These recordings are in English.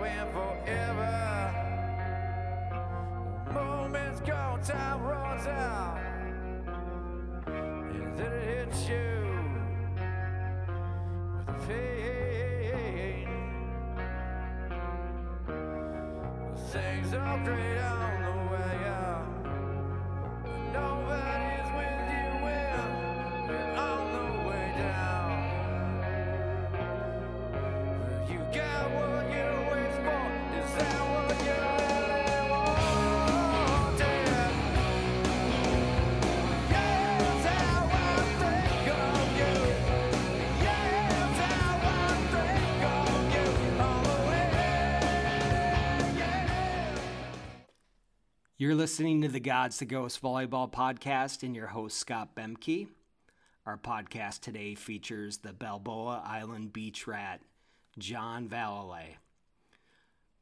now and forever. Moments gone, time runs out. And then it hits you with pain. Things are great You're listening to the Gods to Ghost Volleyball Podcast and your host, Scott Bemke. Our podcast today features the Balboa Island Beach Rat, John Vallely.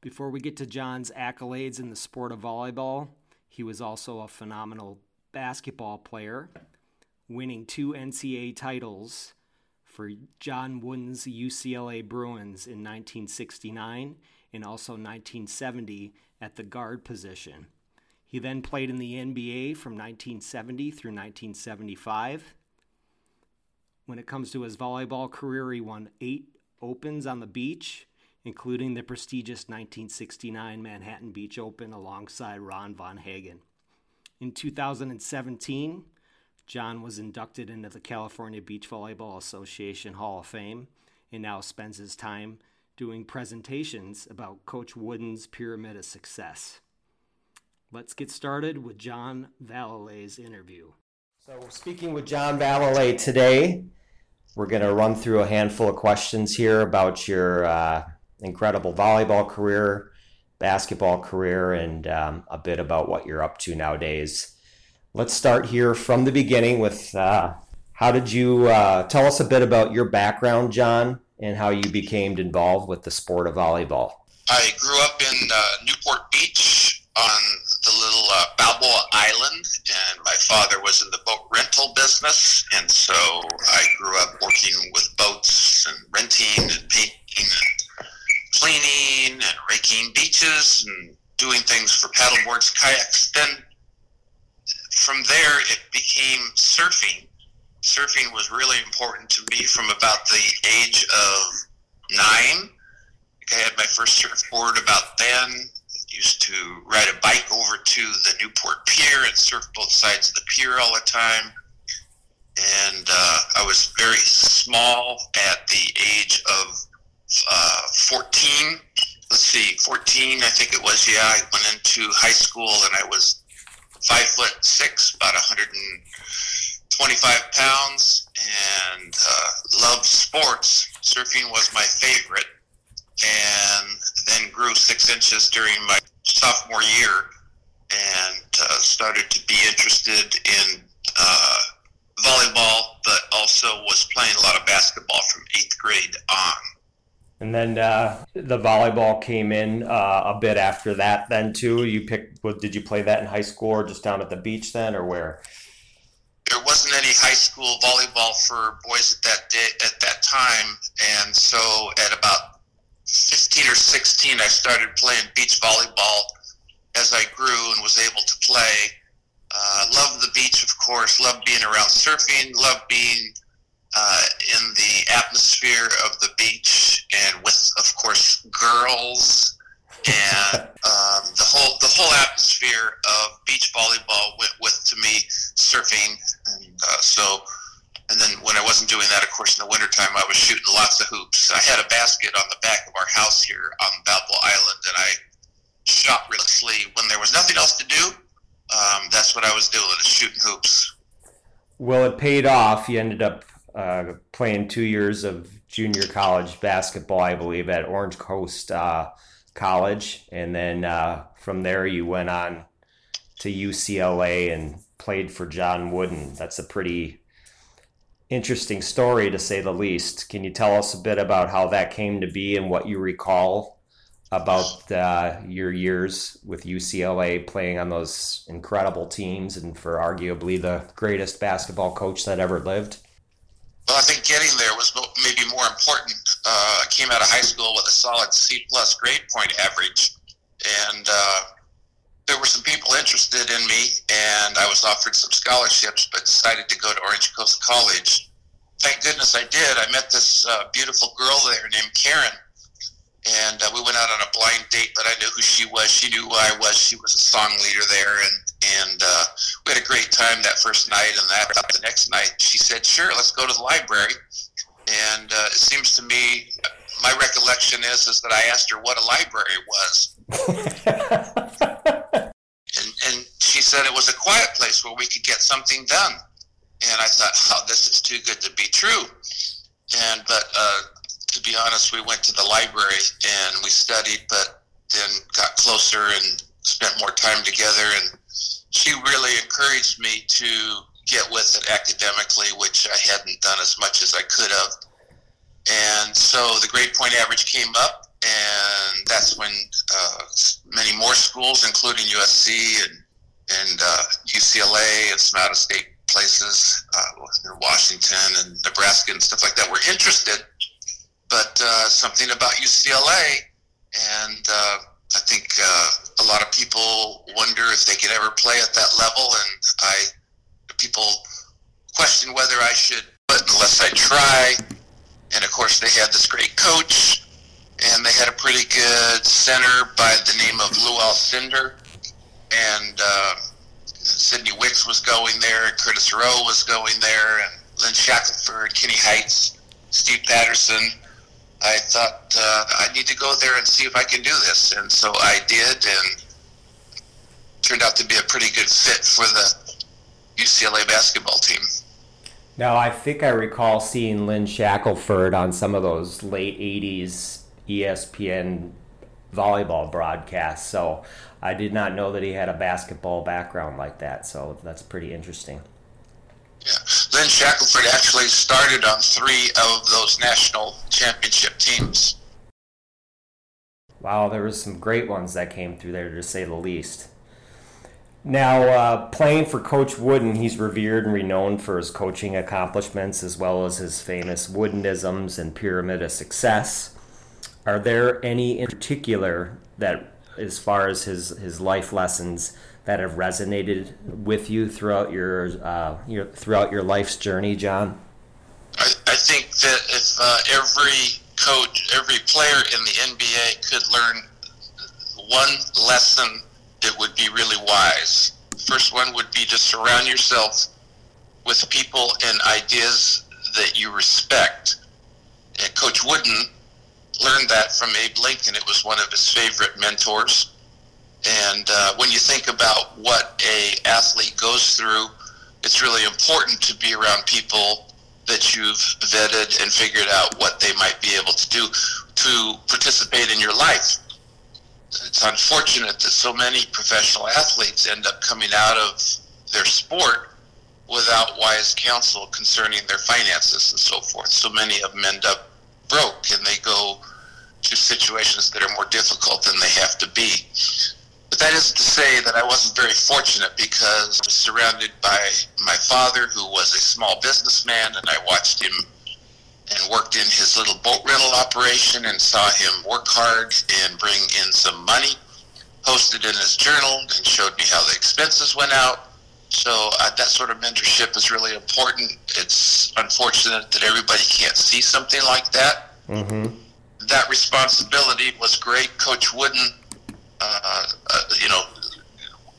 Before we get to John's accolades in the sport of volleyball, he was also a phenomenal basketball player, winning two NCAA titles for John Wooden's UCLA Bruins in 1969 and also 1970 at the guard position. He then played in the NBA from 1970 through 1975. When it comes to his volleyball career, he won eight Opens on the beach, including the prestigious 1969 Manhattan Beach Open alongside Ron Von Hagen. In 2017, John was inducted into the California Beach Volleyball Association Hall of Fame and now spends his time doing presentations about Coach Wooden's Pyramid of Success. Let's get started with John Vallely's interview. So, speaking with John Vallely today, we're going to run through a handful of questions here about your uh, incredible volleyball career, basketball career, and um, a bit about what you're up to nowadays. Let's start here from the beginning with uh, how did you uh, tell us a bit about your background, John, and how you became involved with the sport of volleyball? I grew up in uh, Newport Beach on the little uh, Balboa Island, and my father was in the boat rental business, and so I grew up working with boats and renting and painting and cleaning and raking beaches and doing things for paddleboards, kayaks. Then from there, it became surfing. Surfing was really important to me from about the age of nine. I had my first surfboard about then. Used to ride a bike over to the Newport Pier and surf both sides of the pier all the time. And uh, I was very small at the age of uh, 14. Let's see, 14, I think it was. Yeah, I went into high school and I was five foot six, about 125 pounds, and uh, loved sports. Surfing was my favorite and then grew six inches during my sophomore year and uh, started to be interested in uh, volleyball, but also was playing a lot of basketball from eighth grade on. And then uh, the volleyball came in uh, a bit after that. Then too, you picked. What did you play that in high school or just down at the beach then, or where? There wasn't any high school volleyball for boys at that day at that time, and so at about 15 or 16, I started playing beach volleyball as I grew and was able to play. Uh, loved the beach, of course. Loved being around surfing. Loved being uh, in the atmosphere of the beach and with, of course, girls. And um, the whole the whole atmosphere of beach volleyball went with to me surfing. And uh, so and then when I wasn't doing that, of course, in the wintertime, I was shooting lots of hoops. I had a basket on the back of our house here on Balboa Island, and I shot relentlessly when there was nothing else to do. Um, that's what I was doing, is shooting hoops. Well, it paid off. You ended up uh, playing two years of junior college basketball, I believe, at Orange Coast uh, College, and then uh, from there you went on to UCLA and played for John Wooden. That's a pretty interesting story to say the least. Can you tell us a bit about how that came to be and what you recall about uh, your years with UCLA playing on those incredible teams and for arguably the greatest basketball coach that ever lived? Well, I think getting there was maybe more important. Uh, I came out of high school with a solid C plus grade point average, and uh, there were some people interested in me, and I was offered some scholarships, but decided to go to Orange Coast College. Thank goodness I did. I met this uh, beautiful girl there named Karen, and uh, we went out on a blind date. But I knew who she was. She knew who I was. She was a song leader there, and and uh, we had a great time that first night. And that the next night, she said, "Sure, let's go to the library." And uh, it seems to me, my recollection is is that I asked her what a library was, she said it was a quiet place where we could get something done. And I thought, oh, this is too good to be true. And but uh, to be honest, we went to the library and we studied, but then got closer and spent more time together. And she really encouraged me to get with it academically, which I hadn't done as much as I could have. And so the grade point average came up, and that's when uh, many more schools, including USC and and uh, UCLA and some out of state places, uh, in Washington and Nebraska and stuff like that, were interested. But uh, something about UCLA, and uh, I think uh, a lot of people wonder if they could ever play at that level. And I, people question whether I should, but unless I try. And of course, they had this great coach, and they had a pretty good center by the name of Lou Alcindor, and uh, Sidney Wicks was going there, Curtis Rowe was going there, and Lynn Shackelford, Kenny Heitz, Steve Patterson. I thought uh, I need to go there and see if I can do this, and so I did, and turned out to be a pretty good fit for the UCLA basketball team. Now, I think I recall seeing Lynn Shackelford on some of those late 80s ESPN volleyball broadcasts. So I did not know that he had a basketball background like that. So that's pretty interesting. Yeah. Lynn Shackelford actually started on three of those national championship teams. Wow, there was some great ones that came through there, to say the least. Now, uh, playing for Coach Wooden, he's revered and renowned for his coaching accomplishments as well as his famous Woodenisms and Pyramid of Success. Are there any in particular that, as far as his, his life lessons, that have resonated with you throughout your, uh, your throughout your life's journey, John? I, I think that if uh, every coach, every player in the NBA could learn one lesson, it would be really wise. First one would be to surround yourself with people and ideas that you respect. And Coach Wooden learned that from Abe Lincoln. It was one of his favorite mentors. And uh, when you think about what a athlete goes through, it's really important to be around people that you've vetted and figured out what they might be able to do to participate in your life. It's unfortunate that so many professional athletes end up coming out of their sport without wise counsel concerning their finances and so forth. So many of them end up broke and they go to situations that are more difficult than they have to be. But that isn't to say that I wasn't very fortunate because I was surrounded by my father, who was a small businessman, and I watched him and worked in his little boat rental operation and saw him work hard and bring in some money. Posted in his journal and showed me how the expenses went out. So uh, that sort of mentorship is really important. It's unfortunate that everybody can't see something like that. Mm-hmm. That responsibility was great. Coach Wooden uh, uh, you know,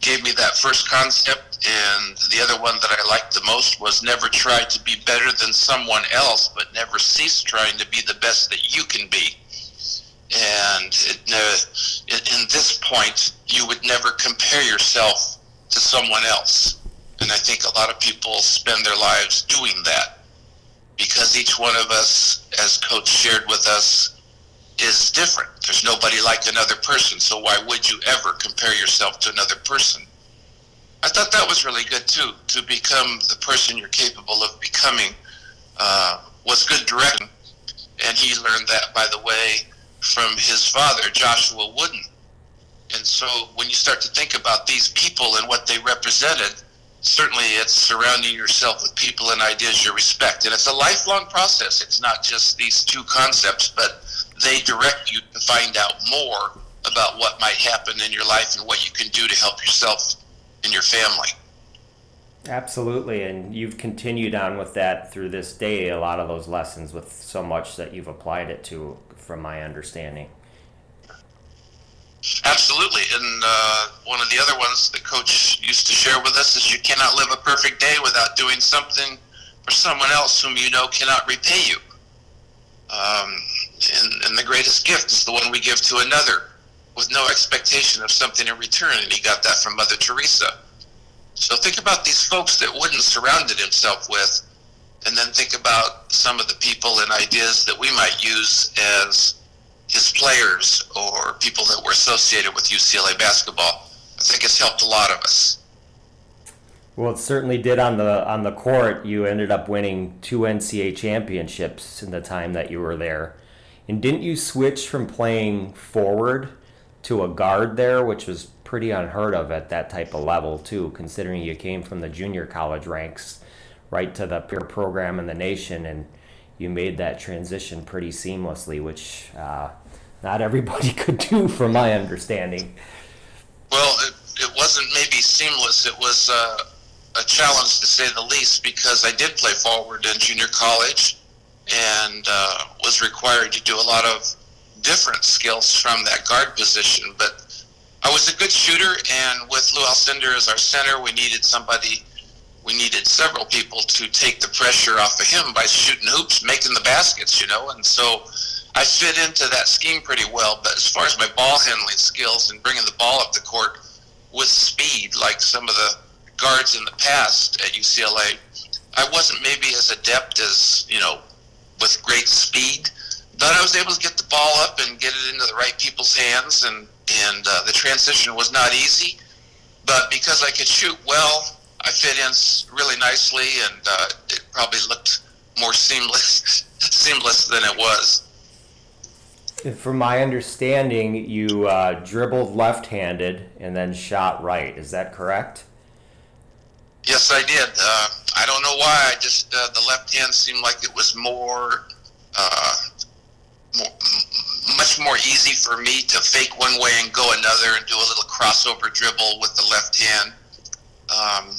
gave me that first concept. And the other one that I liked the most was never try to be better than someone else, but never cease trying to be the best that you can be. And it, uh, in this point, you would never compare yourself to someone else. And I think a lot of people spend their lives doing that because each one of us, as Coach shared with us, is different. There's nobody like another person, so why would you ever compare yourself to another person? I thought that was really good too. To become the person you're capable of becoming uh, was good direction, and he learned that, by the way, from his father, Joshua Wooden. And so, when you start to think about these people and what they represented, certainly it's surrounding yourself with people and ideas you respect. And it's a lifelong process. It's not just these two concepts, but they direct you to find out more about what might happen in your life and what you can do to help yourself and your family. Absolutely, and you've continued on with that through this day. A lot of those lessons with so much that you've applied it to, from my understanding. Absolutely, and uh, one of the other ones the coach used to share with us is you cannot live a perfect day without doing something for someone else whom you know cannot repay you. Um, and, and the greatest gift is the one we give to another with no expectation of something in return, and he got that from Mother Teresa. So think about these folks that Wooden surrounded himself with, and then think about some of the people and ideas that we might use as his players or people that were associated with UCLA basketball. I think it's helped a lot of us. Well, it certainly did on the on the court. You ended up winning two NCAA championships in the time that you were there. And didn't you switch from playing forward to a guard there, which was pretty unheard of at that type of level too, considering you came from the junior college ranks right to the peer program in the nation and you made that transition pretty seamlessly, which uh, not everybody could do, from my understanding. Well, it, it wasn't maybe seamless. It was uh, a challenge to say the least because I did play forward in junior college and uh, was required to do a lot of different skills from that guard position. But I was a good shooter, and with Lou Alcindor as our center, we needed somebody we needed several people to take the pressure off of him by shooting hoops, making the baskets, you know. And so I fit into that scheme pretty well. But as far as my ball handling skills and bringing the ball up the court with speed, like some of the guards in the past at UCLA, I wasn't maybe as adept as, you know, with great speed. But I was able to get the ball up and get it into the right people's hands, and and uh, the transition was not easy. But because I could shoot well, I fit in really nicely, and uh, it probably looked more seamless, seamless than it was. From my understanding, you uh, dribbled left-handed and then shot right. Is that correct? Yes, I did. Uh, I don't know why. I just uh, the left hand seemed like it was more, uh, more, much more easy for me to fake one way and go another, and do a little crossover dribble with the left hand. Um,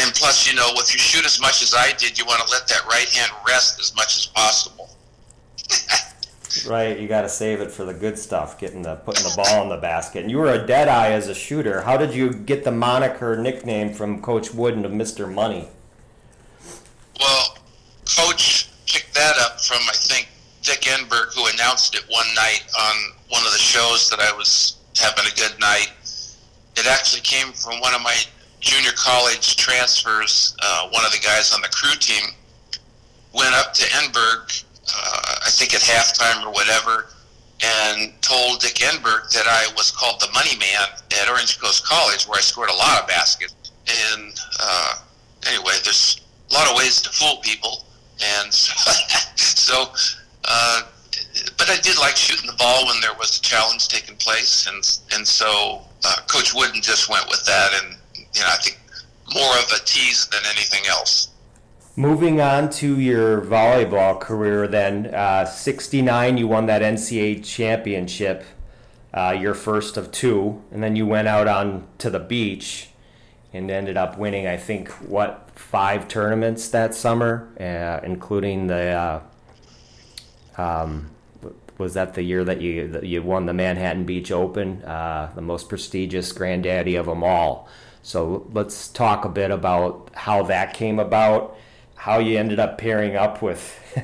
and plus, you know, if you shoot as much as I did, you want to let that right hand rest as much as possible. Right, you got to save it for the good stuff, getting the putting the ball in the basket. And you were a dead eye as a shooter. How did you get the moniker nickname from Coach Wooden of Mr. Money? Well, Coach picked that up from I think Dick Enberg, who announced it one night on one of the shows that I was having a good night. It actually came from one of my junior college transfers. Uh, one of the guys on the crew team went up to Enberg, uh, I think at halftime or whatever, and told Dick Enberg that I was called the Money Man at Orange Coast College, where I scored a lot of baskets. And uh, anyway, there's a lot of ways to fool people, and so, so uh, but I did like shooting the ball when there was a challenge taking place, and and so uh, Coach Wooden just went with that, and you know I think more of a tease than anything else. Moving on to your volleyball career, then, uh, 69, you won that NCAA championship, uh, your first of two, and then you went out on to the beach and ended up winning, I think, what, five tournaments that summer, uh, including the, uh, um, was that the year that you that you won the Manhattan Beach Open, uh, the most prestigious granddaddy of them all? So let's talk a bit about how that came about how you ended up pairing up with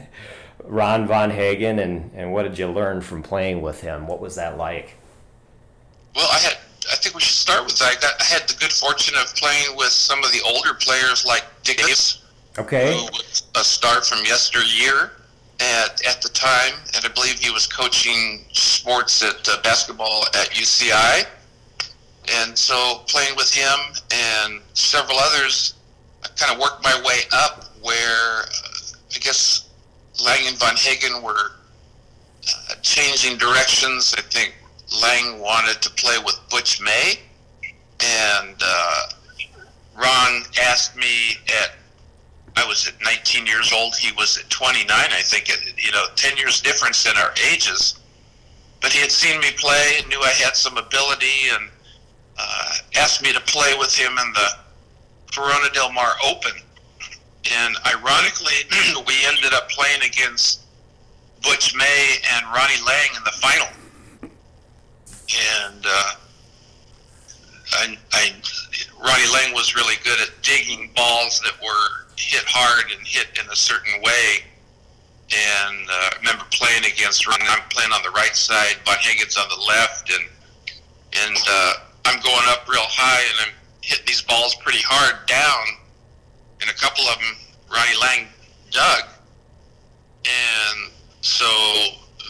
Ron Von Hagen and, and what did you learn from playing with him? What was that like? Well, I had. I think we should start with that. I had the good fortune of playing with some of the older players like Dick Davis, Okay. who was a star from yesteryear at, at the time, and I believe he was coaching sports at uh, basketball at UCI. And so playing with him and several others, I kind of worked my way up where uh, I guess Lang and Von Hagen were uh, changing directions. I think Lang wanted to play with Butch May, and uh, Ron asked me at I was at 19 years old. He was at 29, I think. You know, 10 years difference in our ages. But he had seen me play and knew I had some ability, and uh, asked me to play with him in the Corona Del Mar Open. And ironically, we ended up playing against Butch May and Ronnie Lang in the final. And uh, I, I, Ronnie Lang was really good at digging balls that were hit hard and hit in a certain way. And uh, I remember playing against Ronnie. I'm playing on the right side, Von Hagen on the left, and and uh, I'm going up real high, and I'm hitting these balls pretty hard down. And a couple of them, Ronnie Lang dug, and so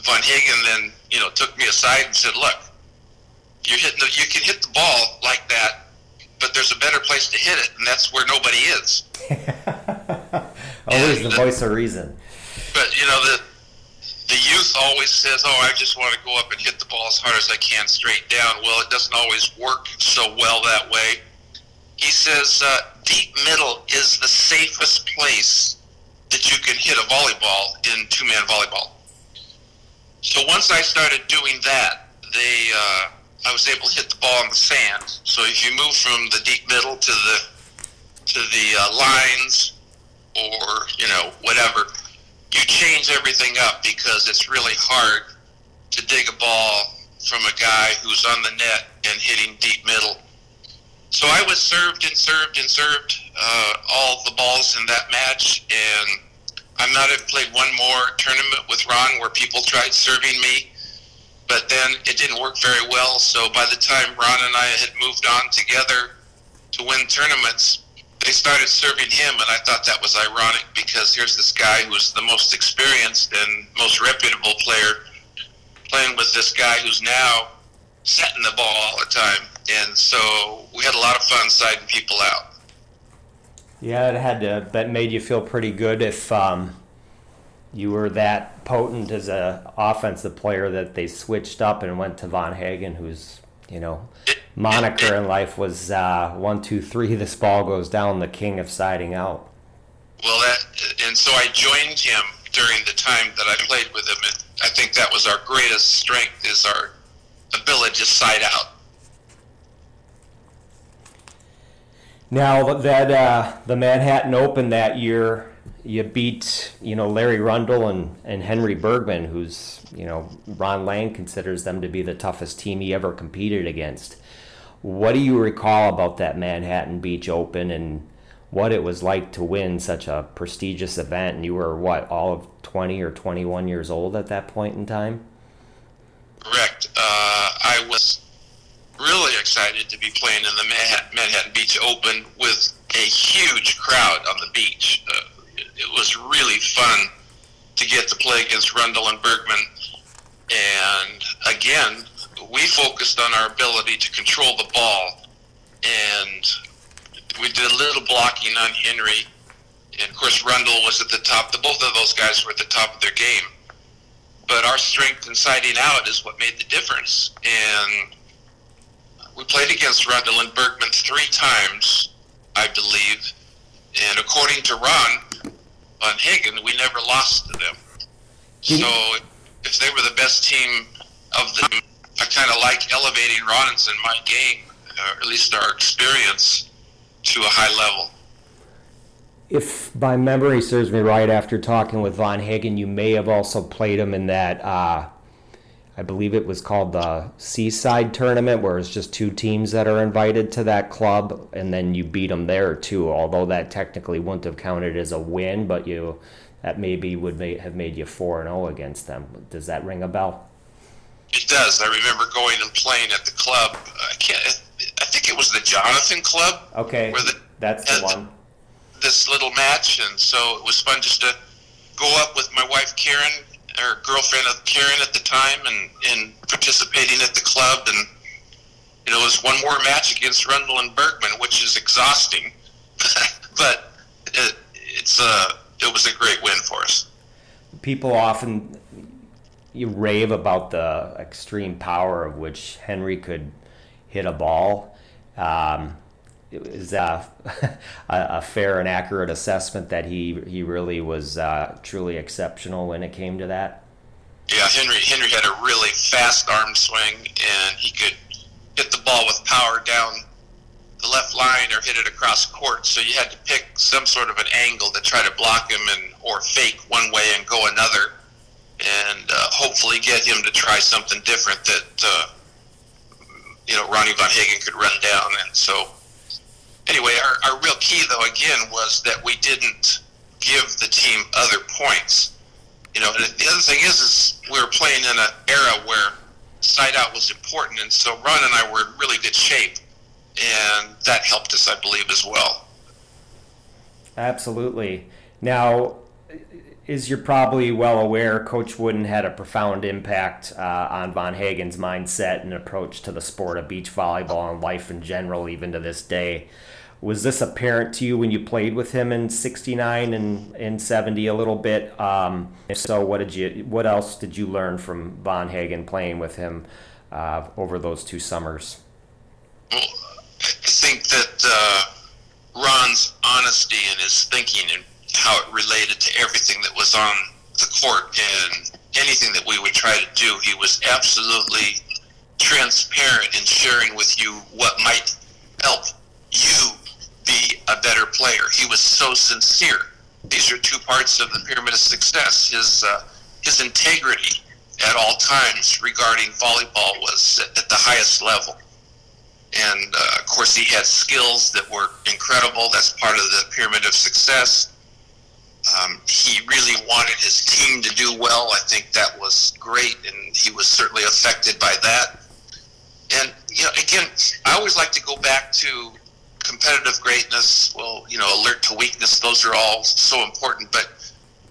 Von Hagen then you know took me aside and said, "Look, you're hitting the, you can hit the ball like that, but there's a better place to hit it, and that's where nobody is." Always the voice of reason. But you know the the youth always says, "Oh, I just want to go up and hit the ball as hard as I can straight down." Well, it doesn't always work so well that way. He says, uh, "Deep middle is the safest place that you can hit a volleyball in two-man volleyball." So once I started doing that, they uh, I was able to hit the ball in the sand. So if you move from the deep middle to the to the uh, lines or you know whatever, you change everything up because it's really hard to dig a ball from a guy who's on the net and hitting deep middle. So I was served and served and served uh, all the balls in that match, and I might have played one more tournament with Ron where people tried serving me, but then it didn't work very well. So by the time Ron and I had moved on together to win tournaments, they started serving him, and I thought that was ironic because here's this guy who's the most experienced and most reputable player playing with this guy who's now setting the ball all the time. And so we had a lot of fun siding people out. Yeah, it had to. That made you feel pretty good if um, you were that potent as a offensive player that they switched up and went to Von Hagen, whose you know moniker in life was uh, one, two, three. This ball goes down, the king of siding out. Well, that and so I joined him during the time that I played with him, and I think that was our greatest strength is our ability to side out. Now that uh, the Manhattan Open that year, you beat you know Larry Rundle and, and Henry Bergmann, who's you know Ron Lang considers them to be the toughest team he ever competed against. What do you recall about that Manhattan Beach Open and what it was like to win such a prestigious event? And you were what all of twenty or twenty one years old at that point in time. Correct. Uh, I was really excited to be playing in the Manhattan, Beach Open with a huge crowd on the beach. Uh, it, it was really fun to get to play against Rundle and Bergmann. And again, we focused on our ability to control the ball. And we did a little blocking on Henry. And of course, Rundle was at the top. The, both of those guys were at the top of their game. But our strength in siding out is what made the difference. And we played against and Bergmann three times, I believe. And according to Ron Von Hagen, we never lost to them. So if they were the best team of them, I kind of like elevating Rollins in my game, or at least our experience, to a high level. If my memory serves me right, after talking with Von Hagen, you may have also played him in that. Uh, I believe it was called the Seaside Tournament, where it's just two teams that are invited to that club, and then you beat them there too. Although that technically wouldn't have counted as a win, but you that maybe would may, have made you four and zero against them. Does that ring a bell? It does. I remember going and playing at the club. I can't. I think it was the Jonathan Club. Okay, Where the- that's the one. this little match, and so it was fun just to go up with my wife Karen, or girlfriend of Karen at the time, and and participating at the club, and you know it was one more match against Rundle and Bergmann, which is exhausting, but it, it's uh it was a great win for us. people often you rave about the extreme power of which Henry could hit a ball. Um, is that a, a fair and accurate assessment that he he really was uh, truly exceptional when it came to that? Yeah, Henry Henry had a really fast arm swing, and he could hit the ball with power down the left line or hit it across court. So you had to pick some sort of an angle to try to block him and or fake one way and go another, and uh, hopefully get him to try something different that uh, you know Ronnie Von Hagen could run down. And so anyway, our, our real key though again was that we didn't give the team other points. You know, the other thing is, is we were playing in an era where side out was important, and so Ron and I were in really good shape, and that helped us, I believe, as well. Absolutely. Now, as you're probably well aware, Coach Wooden had a profound impact uh, on Von Hagen's mindset and approach to the sport of beach volleyball and life in general, even to this day. Was this apparent to you when you played with him in '69 and in '70 a little bit? Um, if so, what did you? What else did you learn from Von Hagen playing with him uh, over those two summers? Well, I think that uh, Ron's honesty and his thinking and how it related to everything that was on the court and anything that we would try to do, he was absolutely transparent in sharing with you what might help you be a better player. He was so sincere. These are two parts of the pyramid of success. His uh, his integrity at all times regarding volleyball was at the highest level. And uh, of course, he had skills that were incredible. That's part of the pyramid of success. Um, he really wanted his team to do well. I think that was great, and he was certainly affected by that. And you know, again, I always like to go back to competitive greatness. Well, you know, alert to weakness; those are all so important. But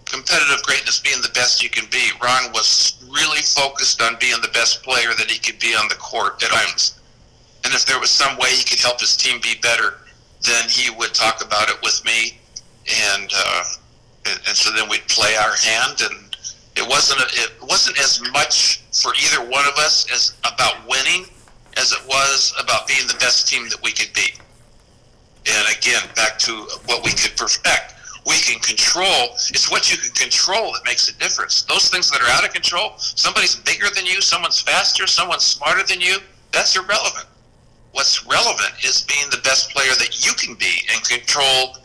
competitive greatness, being the best you can be. Ron was really focused on being the best player that he could be on the court at times. And if there was some way he could help his team be better, then he would talk about it with me. And uh, and, and so then we'd play our hand, and it wasn't a, it wasn't as much for either one of us as about winning as it was about being the best team that we could be. And again, back to what we could perfect. We can control. It's what you can control that makes a difference. Those things that are out of control, somebody's bigger than you, someone's faster, someone's smarter than you, that's irrelevant. What's relevant is being the best player that you can be and control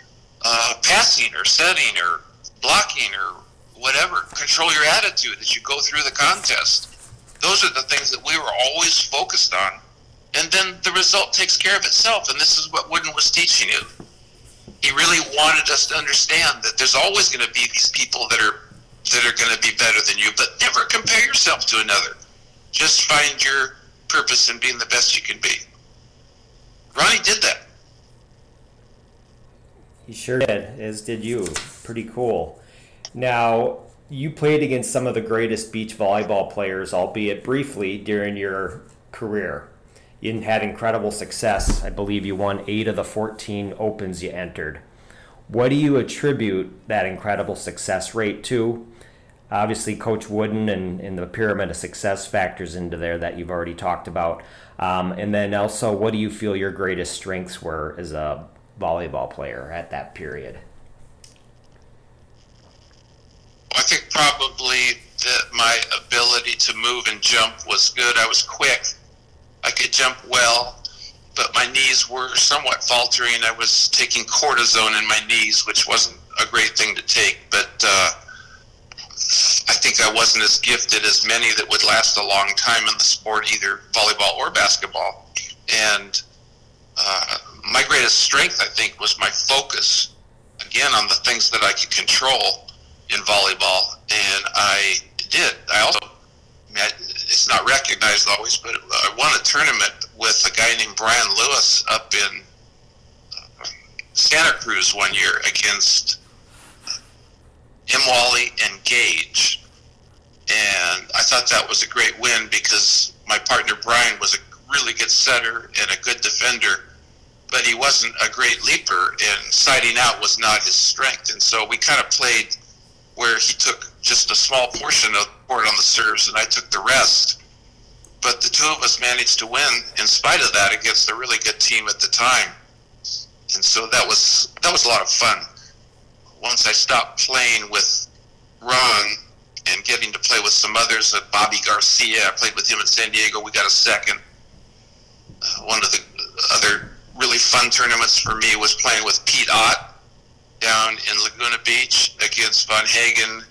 uh, passing or setting or blocking or whatever. Control your attitude as you go through the contest. Those are the things that we were always focused on. And then the result takes care of itself. And this is what Wooden was teaching you. He really wanted us to understand that there's always going to be these people that are that are going to be better than you, but never compare yourself to another. Just find your purpose in being the best you can be. Ronnie did that. He sure did, as did you. Pretty cool. Now, you played against some of the greatest beach volleyball players, albeit briefly, during your career. You had incredible success. I believe you won eight of the 14 opens you entered. What do you attribute that incredible success rate to? Obviously, Coach Wooden and, and the pyramid of success factors into there that you've already talked about. Um, and then also, what do you feel your greatest strengths were as a volleyball player at that period? I think probably that my ability to move and jump was good. I was quick. I could jump well, but my knees were somewhat faltering. I was taking cortisone in my knees, which wasn't a great thing to take, but uh, I think I wasn't as gifted as many that would last a long time in the sport, either volleyball or basketball. And uh, my greatest strength, I think, was my focus, again, on the things that I could control in volleyball, and I did. I also, it's not recognized always, but I won a tournament with a guy named Brian Lewis up in uh, Santa Cruz one year against M. Wally and Gage. And I thought that was a great win because my partner Brian was a really good setter and a good defender, but he wasn't a great leaper, and siding out was not his strength. And so we kind of played where he took just a small portion of the court on the serves, and I took the rest. But the two of us managed to win in spite of that against a really good team at the time. and so that was that was a lot of fun. Once I stopped playing with Ron and getting to play with some others, uh, Bobby Garcia, I played with him in San Diego. We got a second. Uh, one of the other really fun tournaments for me was playing with Pete Ott down in Laguna Beach against Von Hagen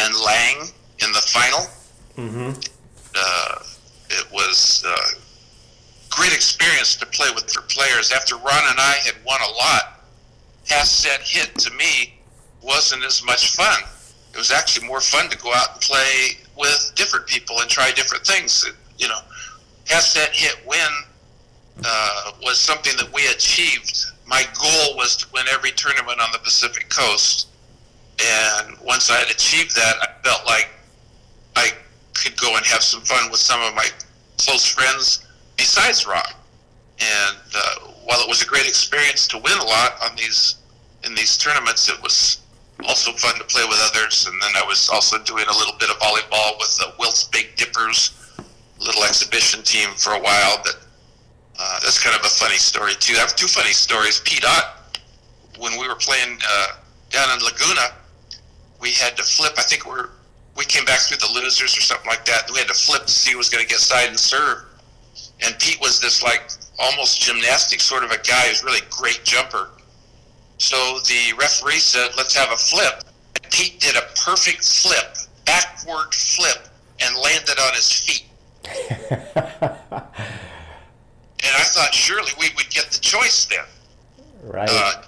and Lang in the final. Mm-hmm. Uh, it was a great experience to play with their players. After Ron and I had won a lot, half set hit to me wasn't as much fun. It was actually more fun to go out and play with different people and try different things. It- you know, half set hit win uh, was something that we achieved. My goal was to win every tournament on the Pacific Coast, and once I had achieved that, I felt like I could go and have some fun with some of my close friends besides Ron. And uh, while it was a great experience to win a lot on these in these tournaments, it was also fun to play with others. And then I was also doing a little bit of volleyball with the Wilt's Big Dippers little exhibition team for a while. But uh, that's kind of a funny story too. I have two funny stories. Pete Ott, when we were playing uh, down in Laguna, we had to flip. I think we're we came back through the losers or something like that. And we had to flip to see who was going to get side and serve. And Pete was this like almost gymnastic sort of a guy who's really great jumper. So the referee said, "Let's have a flip." And Pete did a perfect flip, backward flip, and landed on his feet. And I thought surely we would get the choice then right. uh,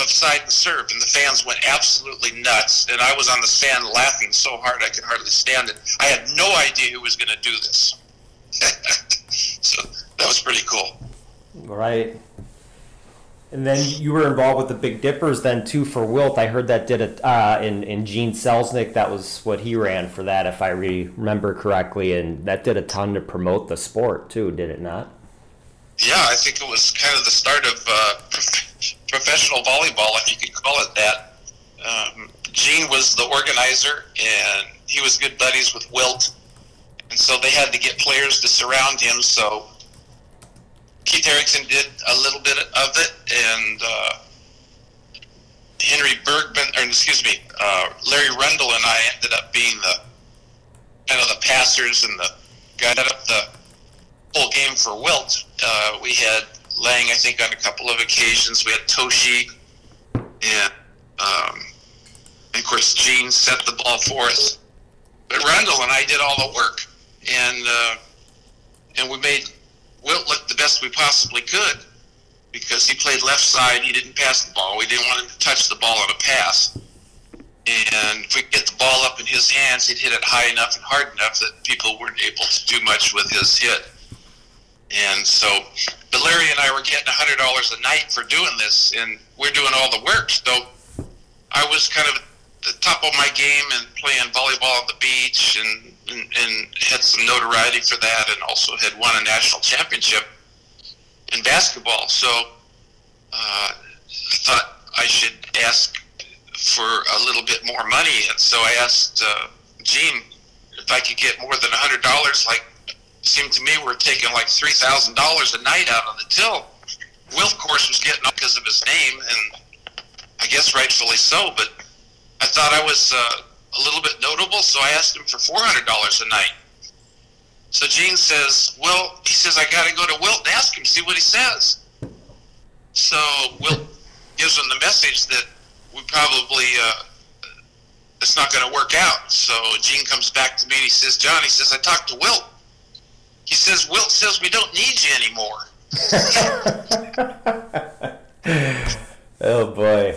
of side and serve, and the fans went absolutely nuts. And I was on the stand laughing so hard I could hardly stand it. I had no idea who was going to do this. so that was pretty cool. Right. And then you were involved with the Big Dippers then too for Wilt. I heard that did it uh, in in Gene Selznick. That was what he ran for that, if I re- remember correctly, and that did a ton to promote the sport too, did it not? Yeah, I think it was kind of the start of uh, prof- professional volleyball, if you could call it that. Um, Gene was the organizer, and he was good buddies with Wilt, and so they had to get players to surround him. So Keith Erickson did a little bit of it, and uh, Henry Bergmann, or excuse me, uh, Larry Rundle and I ended up being the kind of the passers and the got up the whole game for Wilt. Uh, we had Lang, I think, on a couple of occasions. We had Toshi, and, um, and of course, Gene set the ball for us. But Rundle and I did all the work, and uh, and we made Wilt look the best we possibly could because he played left side. He didn't pass the ball. We didn't want him to touch the ball on a pass. And if we get the ball up in his hands, he'd hit it high enough and hard enough that people weren't able to do much with his hit. And so, but Larry and I were getting hundred dollars a night for doing this, and we're doing all the work. So I was kind of the top of my game and playing volleyball on the beach, and, and, and had some notoriety for that, and also had won a national championship in basketball. So uh, I thought I should ask for a little bit more money, and so I asked uh, Gene if I could get more than hundred dollars. Like, seemed to me we're taking like three thousand dollars a night out on the till. Wilt, of course, was getting up because of his name, and I guess rightfully so. But I thought I was uh, a little bit notable, so I asked him for four hundred dollars a night. So Gene says, "Well, he says I got to go to Wilt and ask him, see what he says." So Wilt gives him the message that we probably uh, it's not going to work out. So Gene comes back to me and he says, "John," he says, "I talked to Wilt. He says Wilt says we don't need you anymore." Oh boy.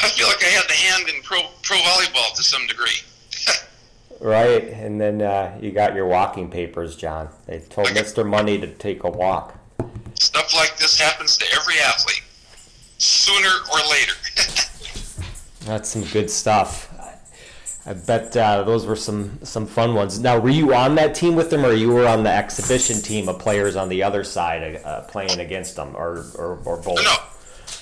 I feel like I had the hand in pro pro volleyball to some degree. Right, and then uh, you got your walking papers, John. They told Mr. Money to take a walk. Stuff like this happens to every athlete, sooner or later. That's some good stuff. I bet uh, those were some some fun ones. Now, were you on that team with them, or you were on the exhibition team of players on the other side uh, playing against them, or or, or both? no,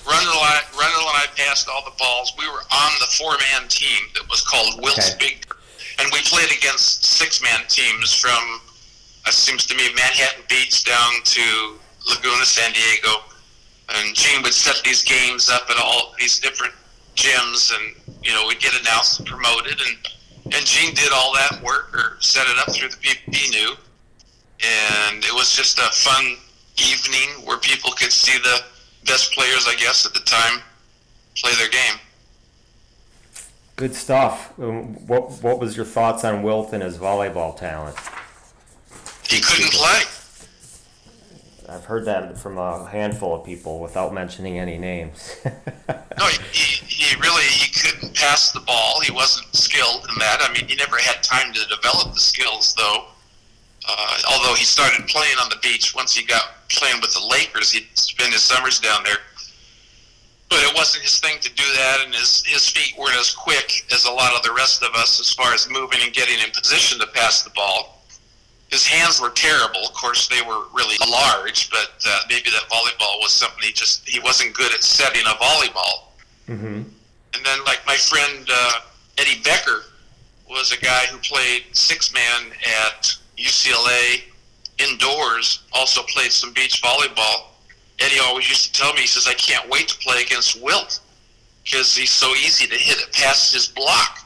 Rundle and, I, Rundle and I passed all the balls. We were on the four-man team that was called Wilt's Okay. Big, and we played against six-man teams from, it seems to me, Manhattan Beach down to Laguna, San Diego. and Gene would set these games up at all these different gyms, and you know we'd get announced and promoted, and and Gene did all that work or set it up through the people he knew, and it was just a fun evening where people could see the best players, I guess, at the time play their game. Good stuff. Um, What What was your thoughts on Wilt and his volleyball talent? He couldn't play. I've heard that from a handful of people without mentioning any names. No, he, he, really he couldn't pass the ball. He wasn't skilled in that. I mean, he never had time to develop the skills, though. Uh, although he started playing on the beach once he got playing with the Lakers, he'd spend his summers down there. But it wasn't his thing to do that, and his his feet weren't as quick as a lot of the rest of us as far as moving and getting in position to pass the ball. His hands were terrible. Of course, they were really large, but uh, maybe that volleyball was something he just he wasn't good at setting a volleyball. hmm And then, like my friend uh, Eddie Becker was a guy who played six man at UCLA indoors. Also played some beach volleyball. Eddie always used to tell me, he says, "I can't wait to play against Wilt because he's so easy to hit it past his block."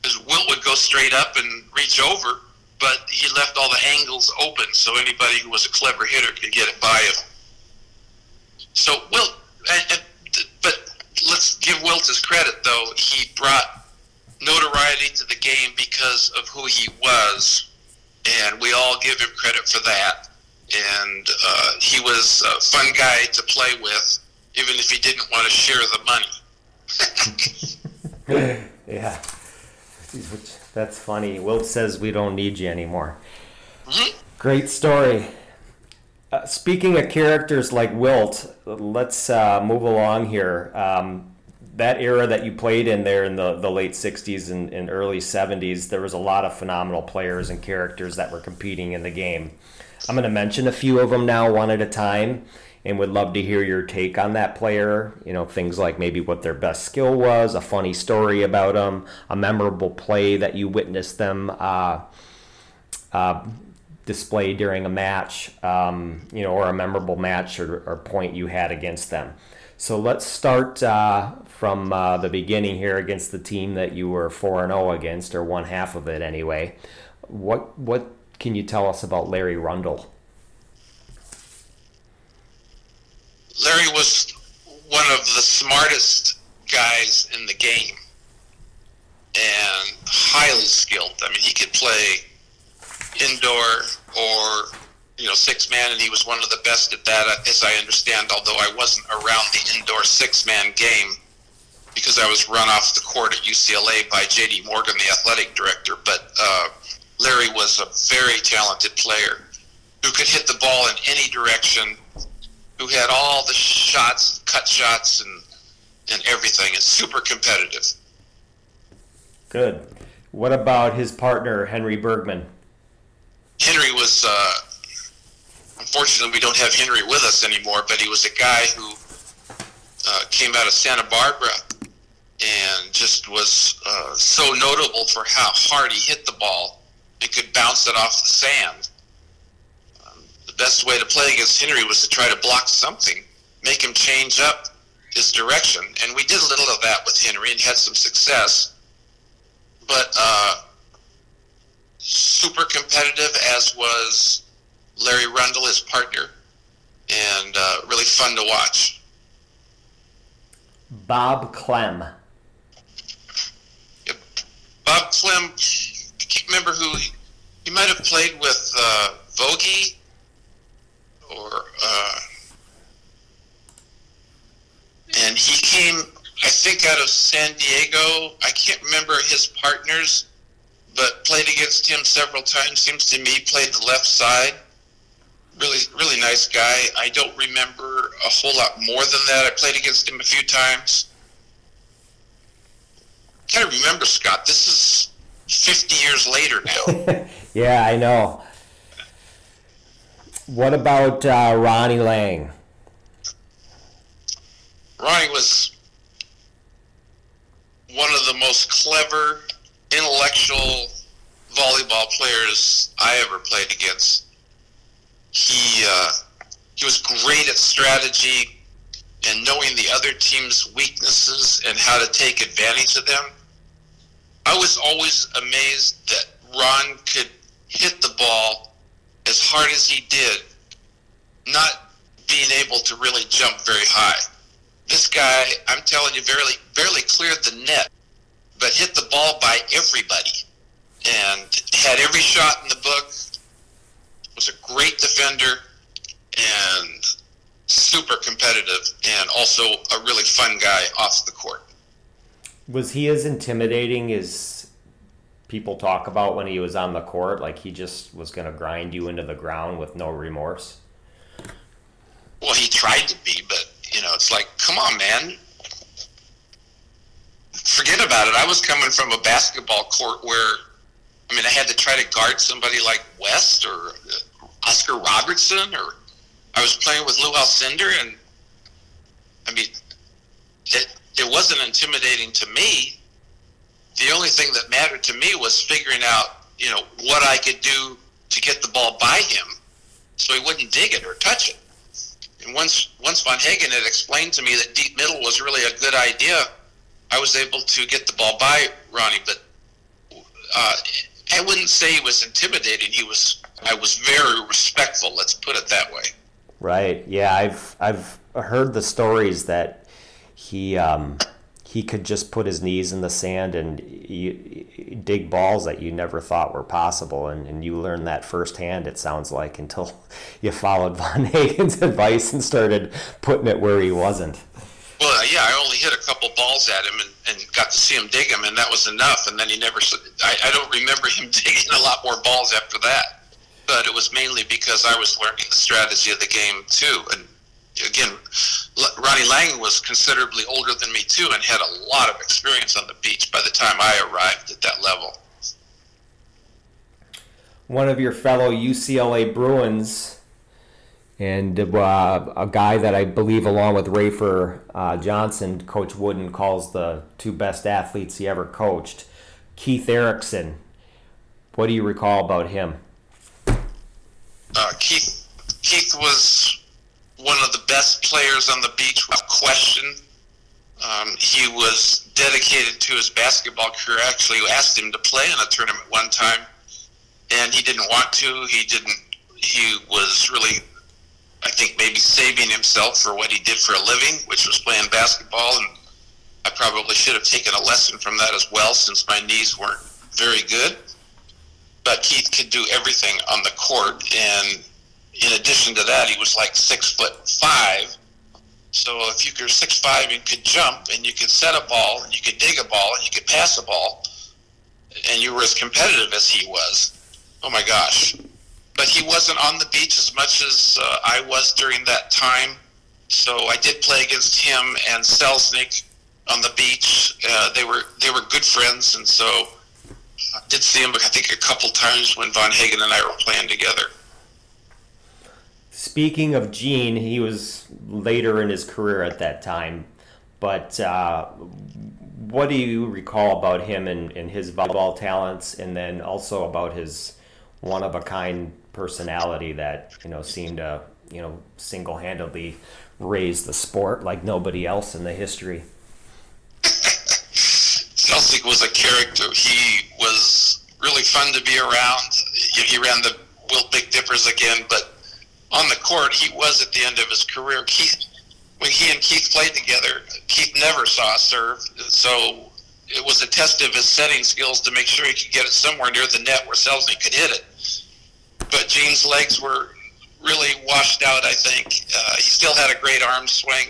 Because Wilt would go straight up and reach over, but he left all the angles open, so anybody who was a clever hitter could get it by him. So Wilt, but let's give Wilt his credit though. He brought notoriety to the game because of who he was, and we all give him credit for that. And uh, he was a fun guy to play with, even if he didn't want to share the money. yeah. That's funny. Wilt says we don't need you anymore. Mhm. Great story. Uh, speaking of characters like Wilt, let's uh, move along here. Um, that era that you played in there in the, the late 60s and, and early 70s, there was a lot of phenomenal players and characters that were competing in the game. I'm going to mention a few of them now, one at a time, and would love to hear your take on that player. You know, things like maybe what their best skill was, a funny story about them, a memorable play that you witnessed them uh, uh, display during a match, um, you know, or a memorable match or, or point you had against them. So let's start uh, from uh, the beginning here against the team that you were four and zero against, or one half of it anyway. What what can you tell us about Larry Rundle? Larry was one of the smartest guys in the game and highly skilled. I mean, he could play indoor or you know six man, and he was one of the best at that, as I understand. Although I wasn't around the indoor six man game because I was run off the court at UCLA by J.D. Morgan, the athletic director. But uh, Larry was a very talented player who could hit the ball in any direction, who had all the shots, cut shots, and and everything. It's super competitive. Good. What about his partner Henry Bergmann? Henry was, uh, unfortunately, we don't have Henry with us anymore, but he was a guy who uh, came out of Santa Barbara and just was uh, so notable for how hard he hit the ball and could bounce it off the sand. The best way to play against Henry was to try to block something, make him change up his direction, and we did a little of that with Henry and had some success. But uh, super competitive, as was Larry Rundle, his partner, and uh, really fun to watch. Bob Clem. Yep. Bob Clem, I can't remember who he, he might have played with uh, Vogie or uh, and he came I think out of San Diego. I can't remember his partners, but played against him several times. Seems to me played the left side. Really, really nice guy. I don't remember a whole lot more than that. I played against him a few times. Gotta remember, Scott. This is 50 years later now. yeah, I know. What about uh, Ronnie Lang? Ronnie was one of the most clever, intellectual volleyball players I ever played against. He uh, he was great at strategy, and knowing the other team's weaknesses and how to take advantage of them. I was always amazed that Ron could hit the ball as hard as he did, not being able to really jump very high. This guy, I'm telling you, barely barely cleared the net, but hit the ball by everybody and had every shot in the book. Was a great defender and super competitive, and also a really fun guy off the court. Was he as intimidating as people talk about when he was on the court? Like he just was going to grind you into the ground with no remorse? Well, he tried to be, but you know, it's like, come on, man. Forget about it. I was coming from a basketball court where, I mean, I had to try to guard somebody like West or uh, Oscar Robertson, or I was playing with Lou Alcindor, and I mean, it it wasn't intimidating to me. The only thing that mattered to me was figuring out, you know, what I could do to get the ball by him, so he wouldn't dig it or touch it. And once once Von Hagen had explained to me that deep middle was really a good idea, I was able to get the ball by Ronnie. But uh, I wouldn't say he was intimidating. He was. I was very respectful. Let's put it that way. Right. Yeah, I've I've heard the stories that he um, he could just put his knees in the sand and you, dig balls that you never thought were possible, and, and you learned that firsthand. It sounds like until you followed Von Hagen's advice and started putting it where he wasn't. Well, yeah, I only hit a couple balls at him and, and got to see him dig them, and that was enough. And then he never. I, I don't remember him digging a lot more balls after that. But it was mainly because I was learning the strategy of the game too. And again, Ronnie Lang was considerably older than me too, and had a lot of experience on the beach by the time I arrived at that level. One of your fellow UCLA Bruins and uh, a guy that I believe, along with Rafer uh, Johnson, Coach Wooden calls the two best athletes he ever coached. Keith Erickson. What do you recall about him? Uh, Keith Keith was one of the best players on the beach, without question. Um, he was dedicated to his basketball career. Actually, asked him to play in a tournament one time, and he didn't want to. He didn't. He was really I think maybe saving himself for what he did for a living, which was playing basketball. And I probably should have taken a lesson from that as well, since my knees weren't very good. But Keith could do everything on the court, and in addition to that, he was like six foot five. So if you were six five and could jump, and you could set a ball, and you could dig a ball, and you could pass a ball, and you were as competitive as he was, oh my gosh, but he wasn't on the beach as much as uh, I was during that time. So I did play against him and Selznick on the beach. Uh, they were they were good friends, and so I did see him. I think a couple times when Von Hagen and I were playing together. Speaking of Gene, he was later in his career at that time, but uh, what do you recall about him and, and his volleyball talents, and then also about his one of a kind personality that you know seemed to you know single-handedly raise the sport like nobody else in the history. Selznick was a character. He was really fun to be around. He ran the Wilt Big Dippers again, but on the court, he was at the end of his career. Keith, when he and Keith played together, Keith never saw a serve, so it was a test of his setting skills to make sure he could get it somewhere near the net where Selznick could hit it but Gene's legs were really washed out. I think uh, he still had a great arm swing.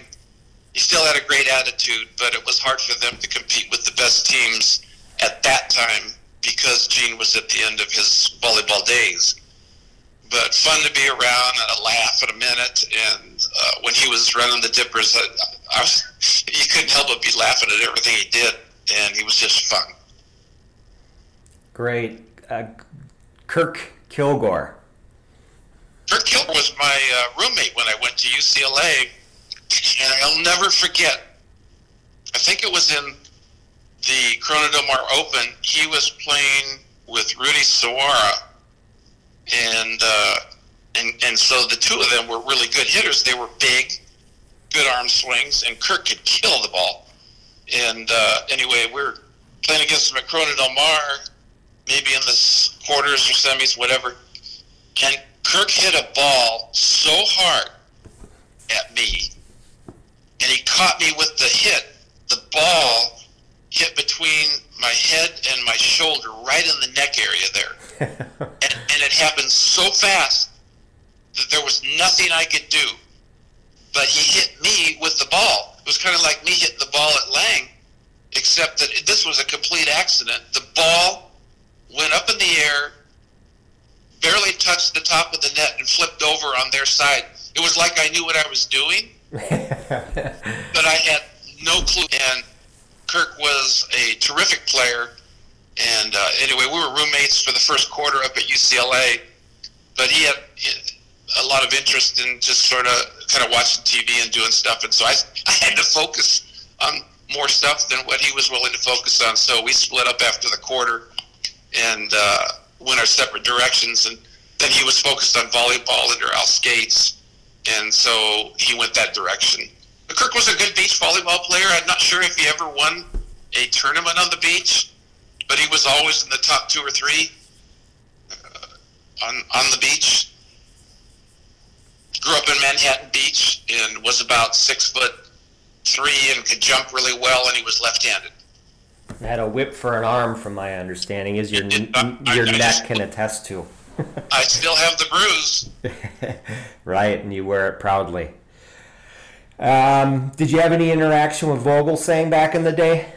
He still had a great attitude, but it was hard for them to compete with the best teams at that time because Gene was at the end of his volleyball days. But fun to be around and a laugh at a minute. And uh, when he was running the dippers, I, I was, you couldn't help but be laughing at everything he did, and he was just fun. Great, uh, Kirk Kilgore. Kirk Kilgore was my uh, roommate when I went to UCLA, and I'll never forget. I think it was in the Corona Del Mar Open. He was playing with Rudy Suwara, and uh, and and so the two of them were really good hitters. They were big, good arm swings, and Kirk could kill the ball. And uh, anyway, we are playing against Macrona Del Mar, maybe in the quarters or semis, whatever. And Kirk hit a ball so hard at me, and he caught me with the hit. The ball hit between my head and my shoulder, right in the neck area there. and, and it happened so fast that there was nothing I could do. But he hit me with the ball. It was kind of like me hitting the ball at Lang, except that this was a complete accident. The ball went up in the air, barely touched the top of the net, and flipped over on their side. It was like I knew what I was doing, but I had no clue. And Kirk was a terrific player. And uh, anyway, we were roommates for the first quarter up at UCLA, but he had a lot of interest in just sort of kind of watching TV and doing stuff. And so I, I had to focus on more stuff than what he was willing to focus on. So we split up after the quarter and uh, went our separate directions. And then he was focused on volleyball under Al Scates. And so he went that direction. Kirk was a good beach volleyball player. I'm not sure if he ever won a tournament on the beach, but he was always in the top two or three uh, on on the beach. Grew up in Manhattan Beach and was about six foot three and could jump really well, and he was left-handed. Had a whip for an arm, from my understanding, as your It- I- your I neck just- can attest to. I still have the bruise. right, and you wear it proudly. Um, did you have any interaction with Vogelsang back in the day?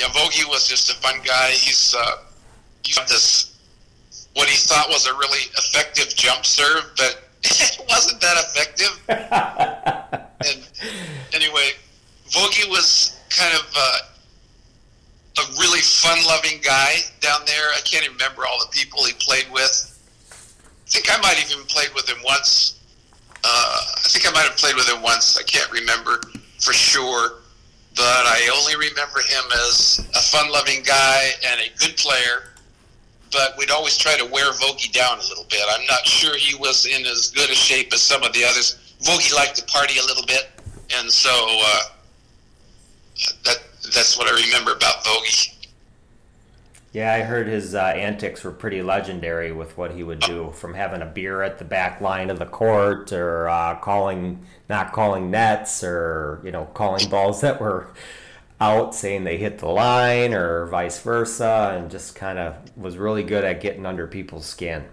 Yeah, Vogie was just a fun guy. He's uh, he's got this what he thought was a really effective jump serve, but it wasn't that effective. and anyway, Vogie was kind of uh, a really fun-loving guy down there. I can't even remember all the people he played with. I think I might have even played with him once. Uh, I think I might have played with him once. I can't remember for sure but I only remember him as a fun-loving guy and a good player. But we'd always try to wear Vogie down a little bit. I'm not sure he was in as good a shape as some of the others. Vogie liked to party a little bit, and so uh, that that's what I remember about Vogie. Yeah, I heard his uh, antics were pretty legendary with what he would do, from having a beer at the back line of the court, or uh, calling, not calling nets, or you know, calling balls that were out, saying they hit the line, or vice versa, and just kind of was really good at getting under people's skin.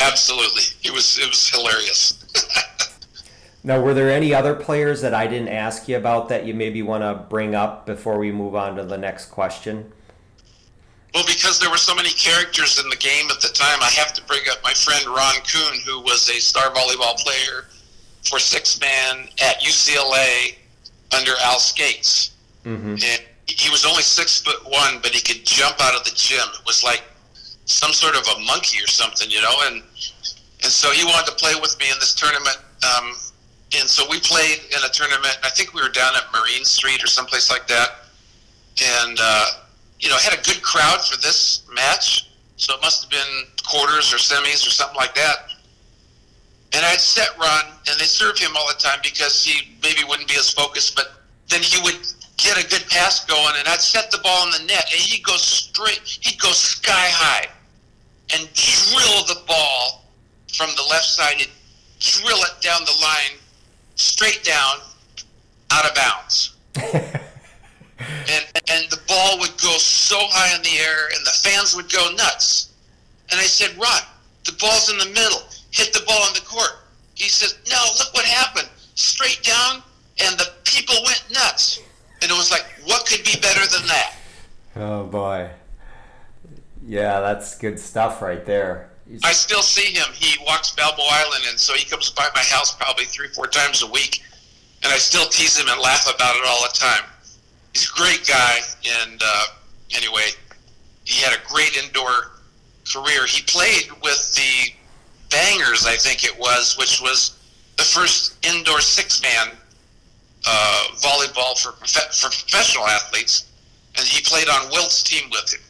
Absolutely, it was it was hilarious. Now, were there any other players that I didn't ask you about that you maybe want to bring up before we move on to the next question? Well, because there were so many characters in the game at the time, I have to bring up my friend Ron Kuhn, who was a star volleyball player for six man at UCLA under Al Scates. Mm-hmm. And he was only six foot one, but he could jump out of the gym. It was like some sort of a monkey or something, you know. And and so he wanted to play with me in this tournament. Um, and so we played in a tournament. I think we were down at Marine Street or someplace like that. And uh, you know, had a good crowd for this match. So it must have been quarters or semis or something like that. And I'd set Ron, and they serve him all the time because he maybe wouldn't be as focused, but then he would get a good pass going, and I'd set the ball in the net, and he'd go straight, he'd go sky high and drill the ball from the left side, he'd drill it down the line, straight down, out of bounds. and, and the ball would go so high in the air, and the fans would go nuts. And I said, Ron, the ball's in the middle. Hit the ball in the court. He says, No, look what happened. Straight down, and the people went nuts. And it was like, what could be better than that? Oh boy. Yeah, that's good stuff right there. He's- I still see him. He walks Balboa Island, and so he comes by my house probably three, four times a week. And I still tease him and laugh about it all the time. He's a great guy, and uh, anyway, he had a great indoor career. He played with the Bangers, I think it was, which was the first indoor six-man uh, volleyball for, for professional athletes, and he played on Wilt's team with him.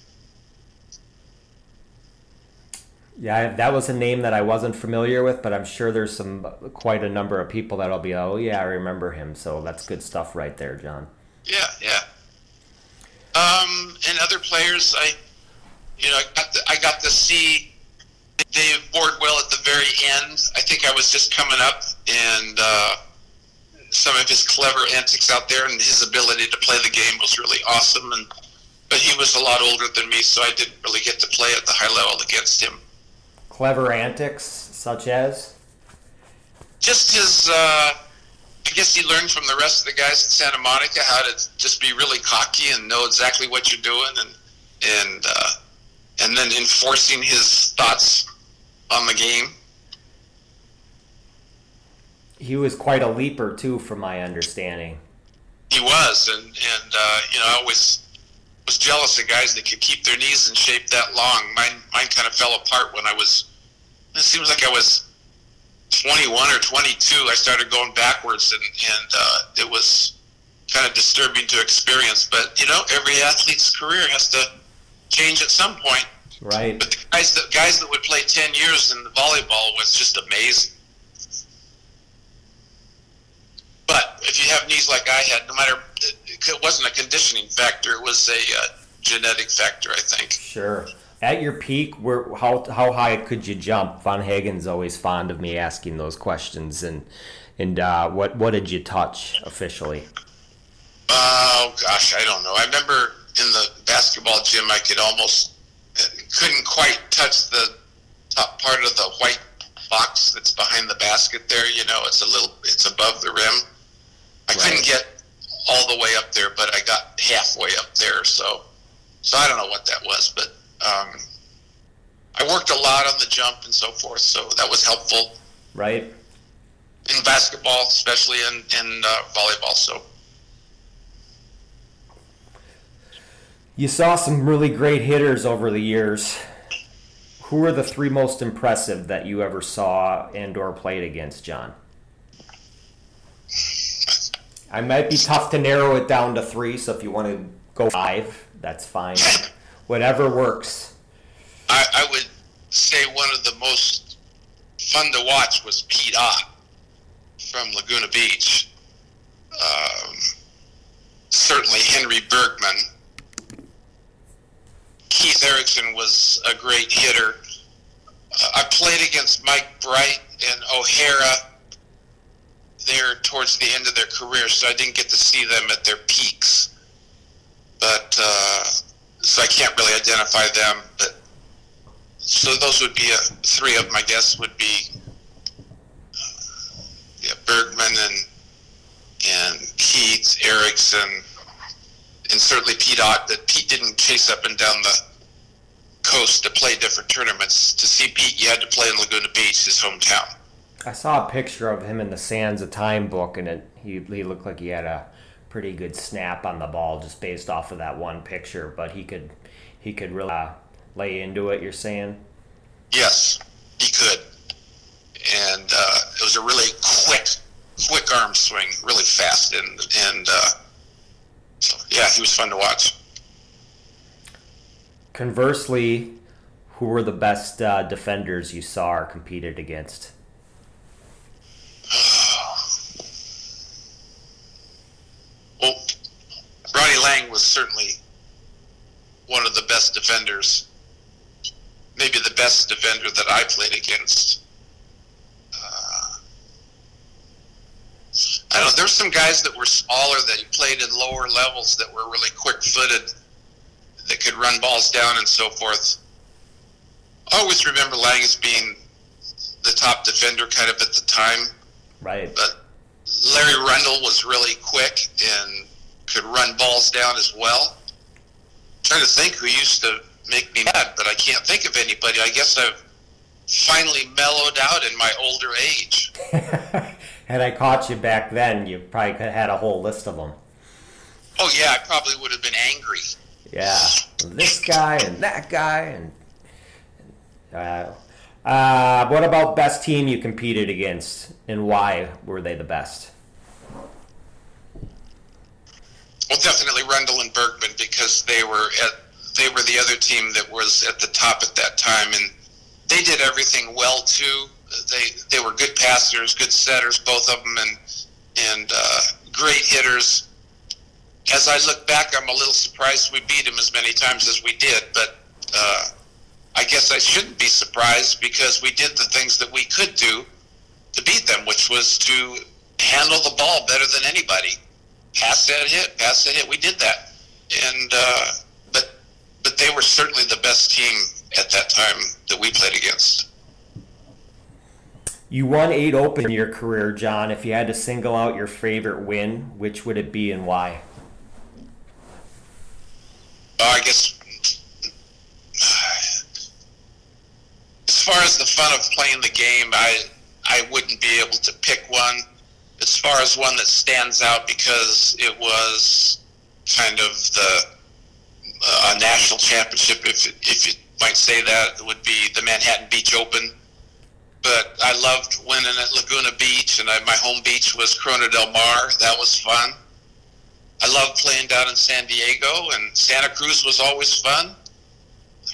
Yeah, that was a name that I wasn't familiar with, but I'm sure there's some quite a number of people that'll be, oh yeah, I remember him. So that's good stuff right there, John. Yeah, yeah. Um, and other players, I, you know, I got to, I got to see Dave Wardwell at the very end. I think I was just coming up, and uh, some of his clever antics out there, and his ability to play the game was really awesome. And but he was a lot older than me, so I didn't really get to play at the high level against him. Clever antics, such as? Just his. Uh, I guess he learned from the rest of the guys in Santa Monica how to just be really cocky and know exactly what you're doing, and and uh, and then enforcing his thoughts on the game. He was quite a leaper too, from my understanding. He was, and and uh, you know, I always was jealous of guys that could keep their knees in shape that long. Mine mine kind of fell apart when I was. It seems like I was 21 or 22. I started going backwards, and and uh, it was kind of disturbing to experience. But you know, every athlete's career has to change at some point. Right. But the guys that guys that would play 10 years in the volleyball was just amazing. But if you have knees like I had, no matter it wasn't a conditioning factor; it was a uh, genetic factor, I think. Sure. At your peak, where how how high could you jump? Von Hagen's always fond of me asking those questions, and and uh, what what did you touch officially? Oh gosh, I don't know. I remember in the basketball gym, I could almost couldn't quite touch the top part of the white box that's behind the basket there. You know, it's a little, it's above the rim. I Right. couldn't get all the way up there, but I got halfway up there. So, so I don't know what that was, but um, I worked a lot on the jump and so forth. So that was helpful Right. in basketball, especially in in uh, volleyball. So. You saw some really great hitters over the years. Who are the three most impressive that you ever saw and or played against, John? I might be tough to narrow it down to three, so if you want to go five, that's fine. Whatever works. I, I would say one of the most fun to watch was Pete Ott from Laguna Beach. Um, certainly Henry Bergmann. Keith Erickson was a great hitter. Uh, I played against Mike Bright and O'Hara there towards the end of their career, so I didn't get to see them at their peaks. But uh, so I can't really identify them. But so those would be uh, three of my I guess would be uh, yeah, Bergmann and and Keith Erickson, and certainly Pete Ott. That Pete didn't chase up and down the coast to play different tournaments. To see Pete, you had to play in Laguna Beach, his hometown. I saw a picture of him in the Sands of Time book, and it, he, he looked like he had a pretty good snap on the ball just based off of that one picture. But he could he could really uh, lay into it. You're saying? Yes, he could, and uh, it was a really quick, quick arm swing, really fast, and and uh, so, yeah, he was fun to watch. Conversely, who were the best uh, defenders you saw or competed against? Well, Ronnie Lang was certainly one of the best defenders, maybe the best defender that I played against. Uh, I don't know. There's some guys that were smaller that played in lower levels that were really quick-footed, that could run balls down and so forth. I always remember Lang as being the top defender kind of at the time Right. but Larry Rundle was really quick and could run balls down as well. trying to think who used to make me mad, but I can't think of anybody. I guess I've finally mellowed out in my older age. Had I caught you back then, you probably could have had a whole list of them. Oh yeah, I probably would have been angry. Yeah, this guy and that guy and. Uh, uh, what about best team you competed against, and why were they the best? Well, definitely Rundle and Bergmann because they were at they were the other team that was at the top at that time, and they did everything well too. They they were good passers, good setters, both of them, and and uh, great hitters. As I look back, I'm a little surprised we beat them as many times as we did, but uh, I guess I shouldn't be surprised because we did the things that we could do to beat them, which was to handle the ball better than anybody. Pass that hit, pass that hit. We did that, and uh, but they were certainly the best team at that time that we played against. You won eight open in your career, John. If you had to single out your favorite win, which would it be and why? Uh, I guess as far as the fun of playing the game, I I wouldn't be able to pick one. As far as one that stands out because it was kind of the a national championship, if if you might say that, would be the Manhattan Beach Open. But I loved winning at Laguna Beach, and I, my home beach was Corona del Mar. That was fun. I loved playing down in San Diego, and Santa Cruz was always fun.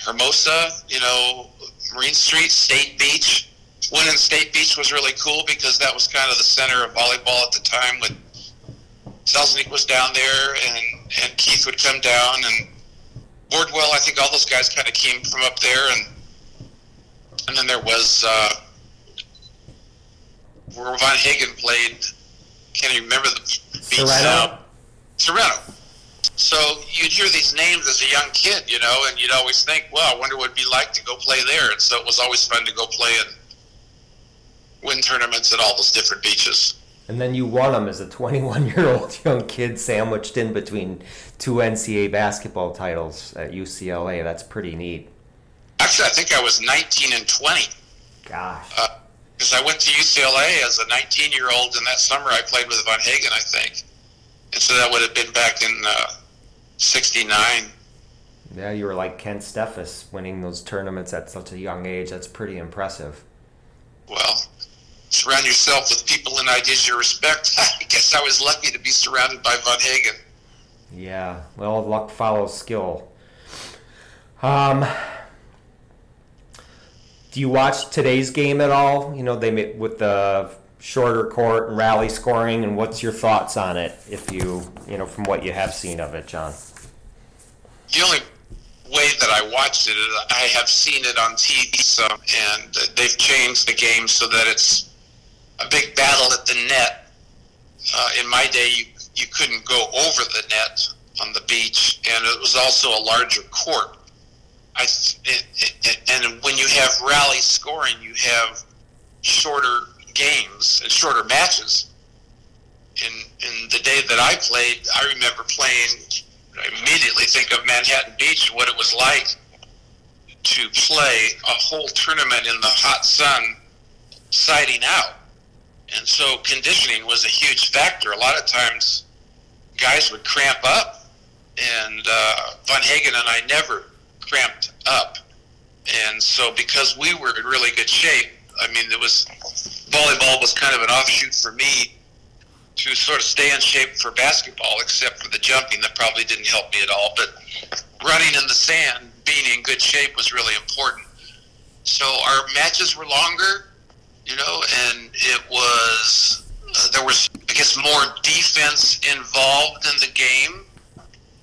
Hermosa, you know, Marine Street, State Beach. Winning State Beach was really cool because that was kind of the center of volleyball at the time. When Selznick was down there, and and Keith would come down, and Bordwell. I think all those guys kind of came from up there, and and then there was uh, where Von Hagen played. Can't even remember the beach Sorrento? now. Sorrento. So you'd hear these names as a young kid, you know, and you'd always think, well, I wonder what it'd be like to go play there. And so it was always fun to go play and win tournaments at all those different beaches. And then you won them as a 21 year old young kid sandwiched in between two NCAA basketball titles at UCLA. That's pretty neat. Actually, I think I was 19 and 20 Gosh. because I went to UCLA as a 19 year old, and that summer I played with Von Hagen, I think. And so that would have been back in uh, 69. Yeah, you were like Kent Steffes winning those tournaments at such a young age. That's pretty impressive. Well, surround yourself with people and ideas you respect. I guess I was lucky to be surrounded by Von Hagen. Yeah, well, luck follows skill. Um, do you watch today's game at all? You know, they ma- with the shorter court and rally scoring, and what's your thoughts on it? If you, you know, from what you have seen of it, John. The only way that I watched it is I have seen it on TV some, and they've changed the game so that it's a big battle at the net. Uh, in my day, you you couldn't go over the net on the beach, and it was also a larger court. I it, it, and when you have rally scoring, you have shorter games and shorter matches. In in the day that I played, I remember playing. I immediately think of Manhattan Beach, what it was like to play a whole tournament in the hot sun, siding out. And so conditioning was a huge factor. A lot of times, guys would cramp up, and uh, Von Hagen and I never cramped up. And so, because we were in really good shape, I mean, it was volleyball was kind of an offshoot for me to sort of stay in shape for basketball, except for the jumping that probably didn't help me at all. But running in the sand, being in good shape was really important. So our matches were longer, you know, and it was uh, there was I guess more defense involved in the game,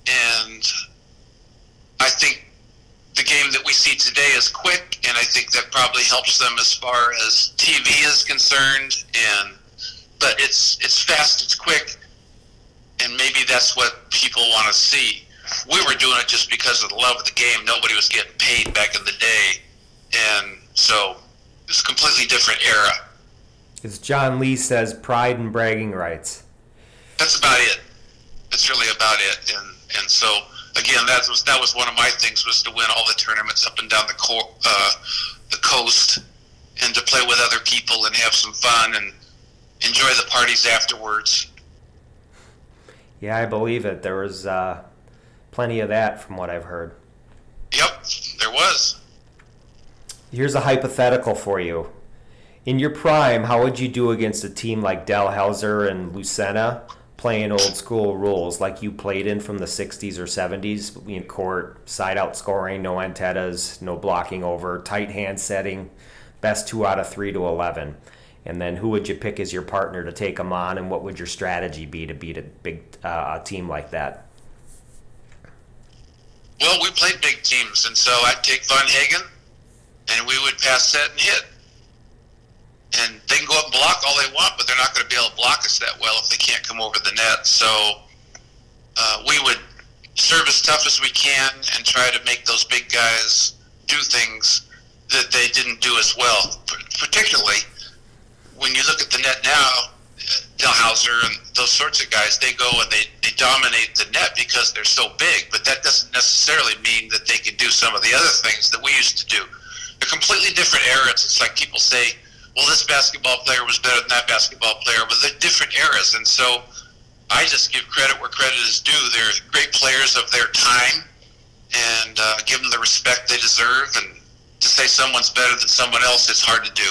and I think the game that we see today is quick, and I think that probably helps them as far as TV is concerned. And but it's it's fast, it's quick, and maybe that's what people want to see. We were doing it just because of the love of the game. Nobody was getting paid back in the day, and so it's a completely different era. As John Lee says, pride and bragging rights. That's about it. That's really about it. And and so again, that was that was one of my things was to win all the tournaments up and down the co- uh, the coast, and to play with other people and have some fun and enjoy the parties afterwards. Yeah, I believe it. There was uh, plenty of that from what I've heard. Yep, there was. Here's a hypothetical for you. In your prime, how would you do against a team like Dalhausser and Lucena, playing old school rules like you played in from the 60s or 70s in court, side out scoring, no antennas, no blocking over, tight hand setting, best two out of three to 11. And then who would you pick as your partner to take them on, and what would your strategy be to beat a big uh, a team like that? Well, we played big teams, and so I'd take Von Hagen, and we would pass set and hit. And they can go up and block all they want, but they're not going to be able to block us that well if they can't come over the net. So uh, we would serve as tough as we can and try to make those big guys do things that they didn't do as well. Particularly when you look at the net now, Dalhausser and those sorts of guys, they go and they, they dominate the net because they're so big, but that doesn't necessarily mean that they can do some of the other things that we used to do. They're completely different eras. It's like people say, well, this basketball player was better than that basketball player, but they're different eras. And so I just give credit where credit is due. They're great players of their time and uh, give them the respect they deserve. And to say someone's better than someone else is hard to do.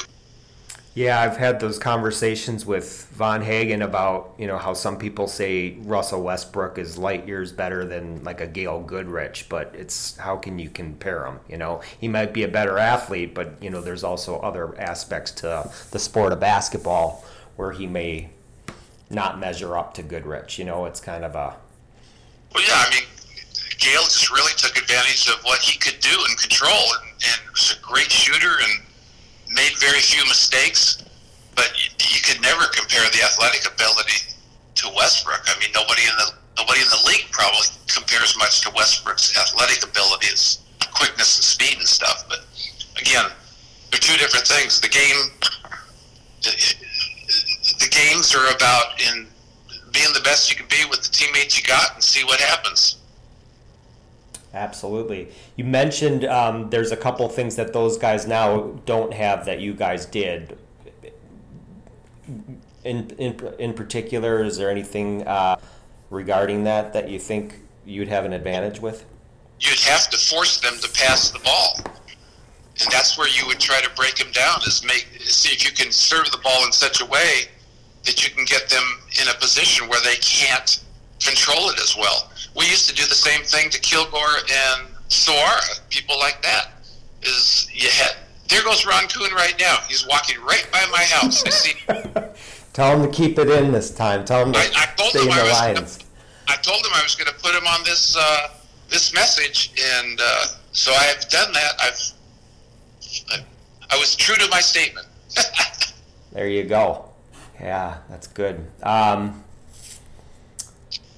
Yeah, I've had those conversations with Von Hagen about, you know, how some people say Russell Westbrook is light years better than like a Gail Goodrich, but it's how can you compare him? You know, he might be a better athlete, but, you know, there's also other aspects to the sport of basketball where he may not measure up to Goodrich. You know, it's kind of a. Well, yeah, I mean, Gail just really took advantage of what he could do and control, and, and was a great shooter and made very few mistakes, but you, you could never compare the athletic ability to Westbrook. I mean, nobody in the nobody in the league probably compares much to Westbrook's athletic ability, his quickness and speed and stuff. But again, they're two different things. The game, the, the games are about in being the best you can be with the teammates you got and see what happens. Absolutely. You mentioned um, there's a couple things that those guys now don't have that you guys did. In in, in particular, is there anything uh, regarding that that you think you'd have an advantage with? You'd have to force them to pass the ball, and that's where you would try to break them down. Is make see if you can serve the ball in such a way that you can get them in a position where they can't control it as well. We used to do the same thing to Kilgore and Suwara, people like that. Is you had there goes Ron Kuhn right now. He's walking right by my house. I see. Tell him to keep it in this time. Tell him to I, I told stay him in I the was. lines. Gonna, I told him I was going to put him on this uh, this message, and uh, so I have done that. I've I, I was true to my statement. There you go. Yeah, that's good. Um,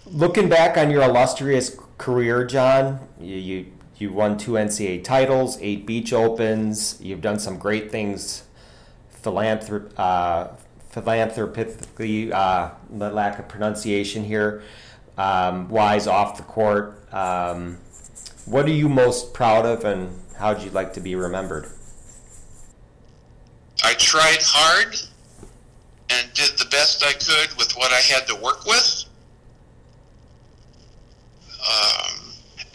looking back on your illustrious career, John, you, you you won two NCAA titles, eight beach opens. You've done some great things, philanthrop, uh, philanthropically, uh, the lack of pronunciation here, um, wise off the court. Um, what are you most proud of, and how'd you like to be remembered? I tried hard and did the best I could with what I had to work with. Um,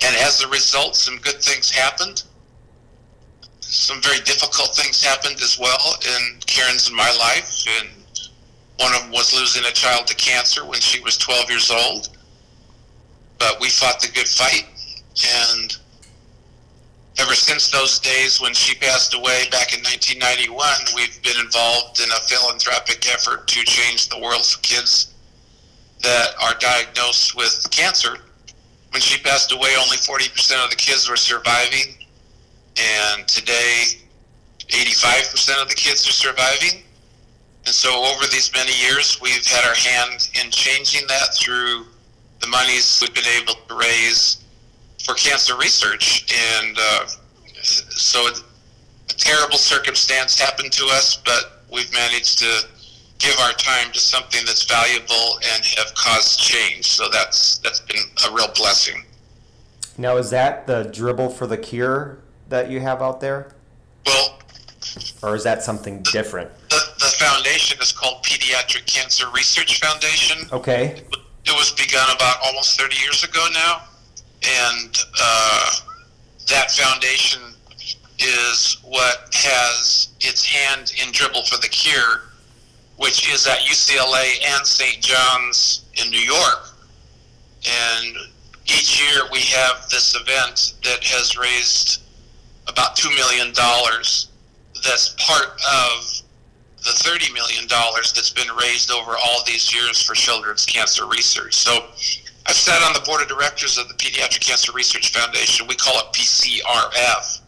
and as a result, some good things happened. Some very difficult things happened as well in Karen's and my life. And one of them was losing a child to cancer when she was 12 years old. But we fought the good fight. And ever since those days when she passed away back in 1991, we've been involved in a philanthropic effort to change the world for kids that are diagnosed with cancer. When she passed away, only 40% of the kids were surviving, and today, 85% of the kids are surviving. And so, over these many years, we've had our hand in changing that through the monies we've been able to raise for cancer research. And uh, so a terrible circumstance happened to us, but we've managed to give our time to something that's valuable and have caused change. So that's that's been a real blessing. Now, is that the dribble for the cure that you have out there, Well, or is that something different? the, the foundation is called Pediatric Cancer Research Foundation. Okay. It was begun about almost 30 years ago now, and uh, that foundation is what has its hand in Dribble for the Cure, which is at UCLA and St. John's in New York. And each year we have this event that has raised about $2 million that's part of the $30 million that's been raised over all these years for children's cancer research. So I've sat on the board of directors of the Pediatric Cancer Research Foundation. We call it PCRF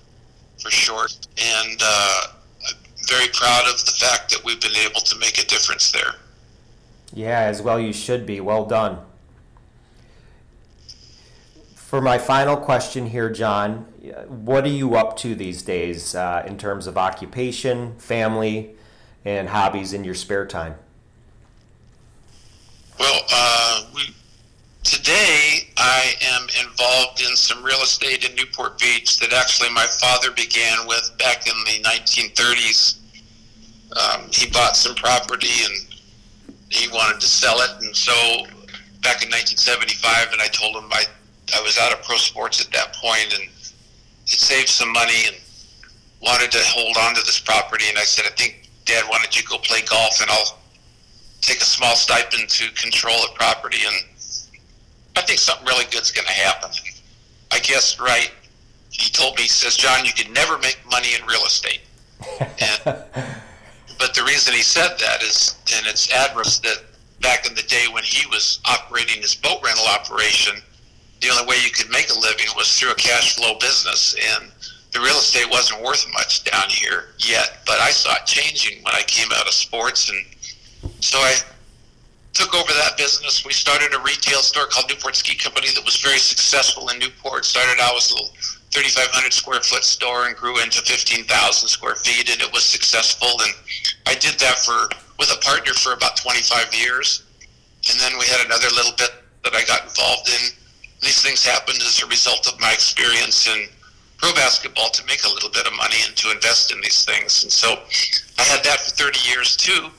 for short. And uh, very proud of the fact that we've been able to make a difference there. Yeah, as well you should be. Well done. For my final question here, John, what are you up to these days uh, in terms of occupation, family, and hobbies in your spare time? Well, uh, we, today I am involved in some real estate in Newport Beach that actually my father began with back in the 1930s. Um, he bought some property and he wanted to sell it, and so back in 1975, and I told him I I was out of pro sports at that point and he saved some money and wanted to hold on to this property, and I said, I think Dad, why don't you go play golf and I'll take a small stipend to control the property. And I think something really good's going to happen. I guess right. He told me, he says, John, you can never make money in real estate. and, but the reason he said that is, and it's adverse that back in the day when he was operating his boat rental operation, the only way you could make a living was through a cash flow business. And the real estate wasn't worth much down here yet, but I saw it changing when I came out of sports. And so I took over that business. We started a retail store called Newport Ski Company that was very successful in Newport. Started out as a little 3,500 square foot store and grew into 15,000 square feet, and it was successful. And I did that for with a partner for about 25 years, and then we had another little bit that I got involved in. These things happened as a result of my experience in pro basketball to make a little bit of money and to invest in these things. And so I had that for 30 years too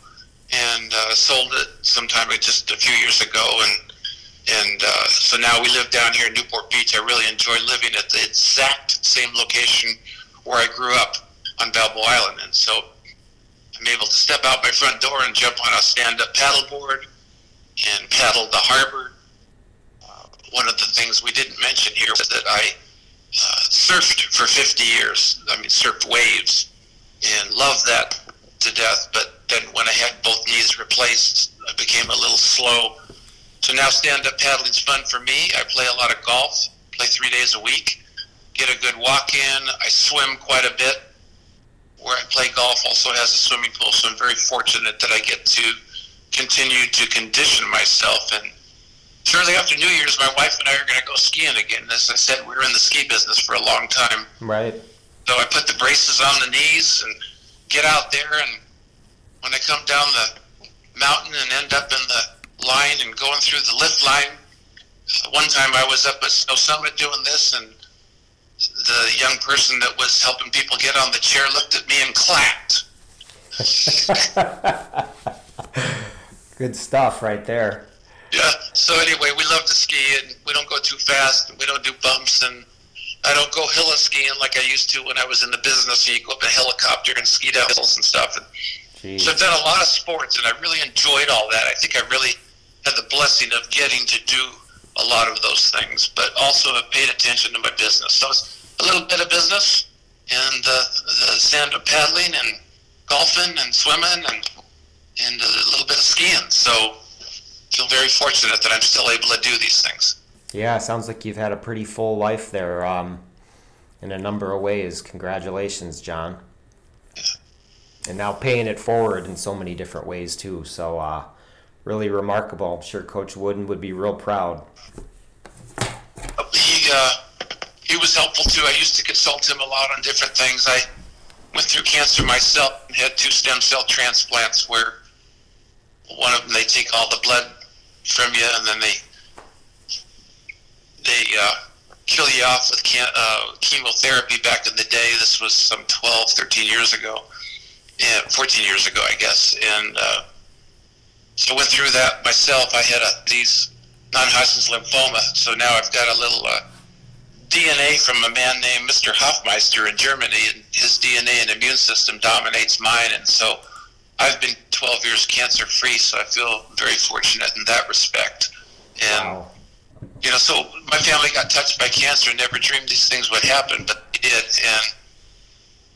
and uh, sold it sometime just a few years ago, and and uh, so now we live down here in Newport Beach. I really enjoy living at the exact same location where I grew up on Balboa Island, and so I'm able to step out my front door and jump on a stand-up paddleboard and paddle the harbor. Uh, one of the things we didn't mention here was that I uh, surfed for 50 years. I mean, surfed waves and loved that to death. But then when I had both knees replaced, I became a little slow. So now stand-up paddling's fun for me. I play a lot of golf, play three days a week, get a good walk in. I swim quite a bit. Where I play golf also has a swimming pool, so I'm very fortunate that I get to continue to condition myself. And shortly after New Year's, my wife and I are going to go skiing again. As I said, we were in the ski business for a long time. Right. So I put the braces on the knees and get out there and when I come down the mountain and end up in the line and going through the lift line. One time I was up at Snow Summit doing this, and the young person that was helping people get on the chair looked at me and clapped. Good stuff right there. Yeah. So anyway, we love to ski, and we don't go too fast, and we don't do bumps, and I don't go heli skiing like I used to when I was in the business. You go up in a helicopter and ski down hills and stuff. And. So I've done a lot of sports, and I really enjoyed all that. I think I really had the blessing of getting to do a lot of those things, but also have paid attention to my business. So it's a little bit of business, and uh, the stand-up paddling, and golfing, and swimming, and and a little bit of skiing. So feel very fortunate that I'm still able to do these things. Yeah, sounds like you've had a pretty full life there um, in a number of ways. Congratulations, John. And now paying it forward in so many different ways, too. So, uh, really remarkable. I'm sure Coach Wooden would be real proud. he uh, he was helpful too. I used to consult him a lot on different things. I went through cancer myself and had two stem cell transplants where one of them they take all the blood from you and then they they uh, kill you off with can- uh, chemotherapy back in the day. This was some 12, 13 years ago, yeah, 14 years ago, I guess. And uh, so went through that myself. I had a these non-Hodgkin's lymphoma, so now I've got a little uh, DNA from a man named Mr. Hofmeister in Germany, and his DNA and immune system dominates mine, and so I've been 12 years cancer free, so I feel very fortunate in that respect. And Wow. You know, so my family got touched by cancer. and Never dreamed these things would happen, but they did. And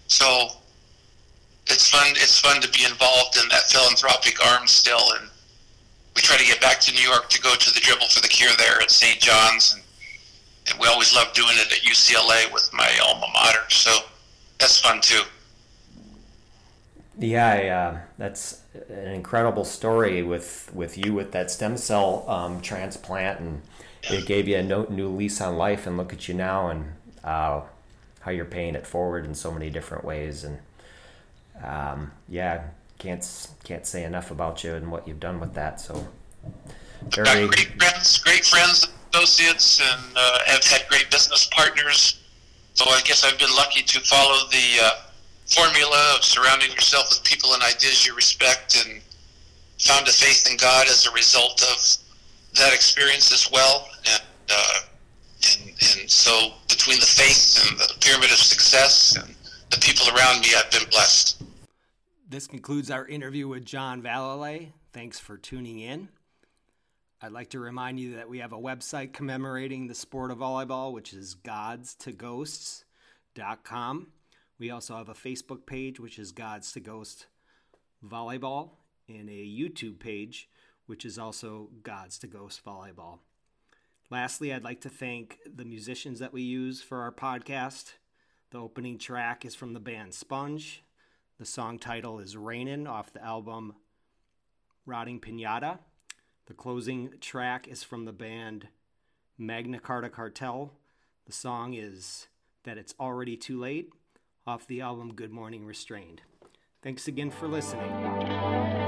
so it's fun. It's fun to be involved in that philanthropic arm still. And we try to get back to New York to go to the Dribble for the Cure there at St. John's, and, and we always love doing it at UCLA with my alma mater. So that's fun too. Yeah, I, uh, that's an incredible story with with you with that stem cell um, transplant, and it gave you a no, new lease on life. And look at you now, and uh, how you're paying it forward in so many different ways. And um, yeah, can't can't say enough about you and what you've done with that. So very great friends, great friends, associates, and uh, have had great business partners. So I guess I've been lucky to follow the uh, formula of surrounding yourself with people and ideas you respect, and found a faith in God as a result of that experience as well. And uh, and and so between the faith and the pyramid of success and the people around me, I've been blessed. This concludes our interview with John Vallely. Thanks for tuning in. I'd like to remind you that we have a website commemorating the sport of volleyball, which is godstoGhosts.com. We also have a Facebook page, which is Gods to Ghost Volleyball, and a YouTube page, which is also Gods to Ghost Volleyball. Lastly, I'd like to thank the musicians that we use for our podcast. The opening track is from the band Sponge. The song title is Rainin' off the album Rotting Pinata. The closing track is from the band Magna Carta Cartel. The song is That It's Already Too Late off the album Good Morning Restrained. Thanks again for listening.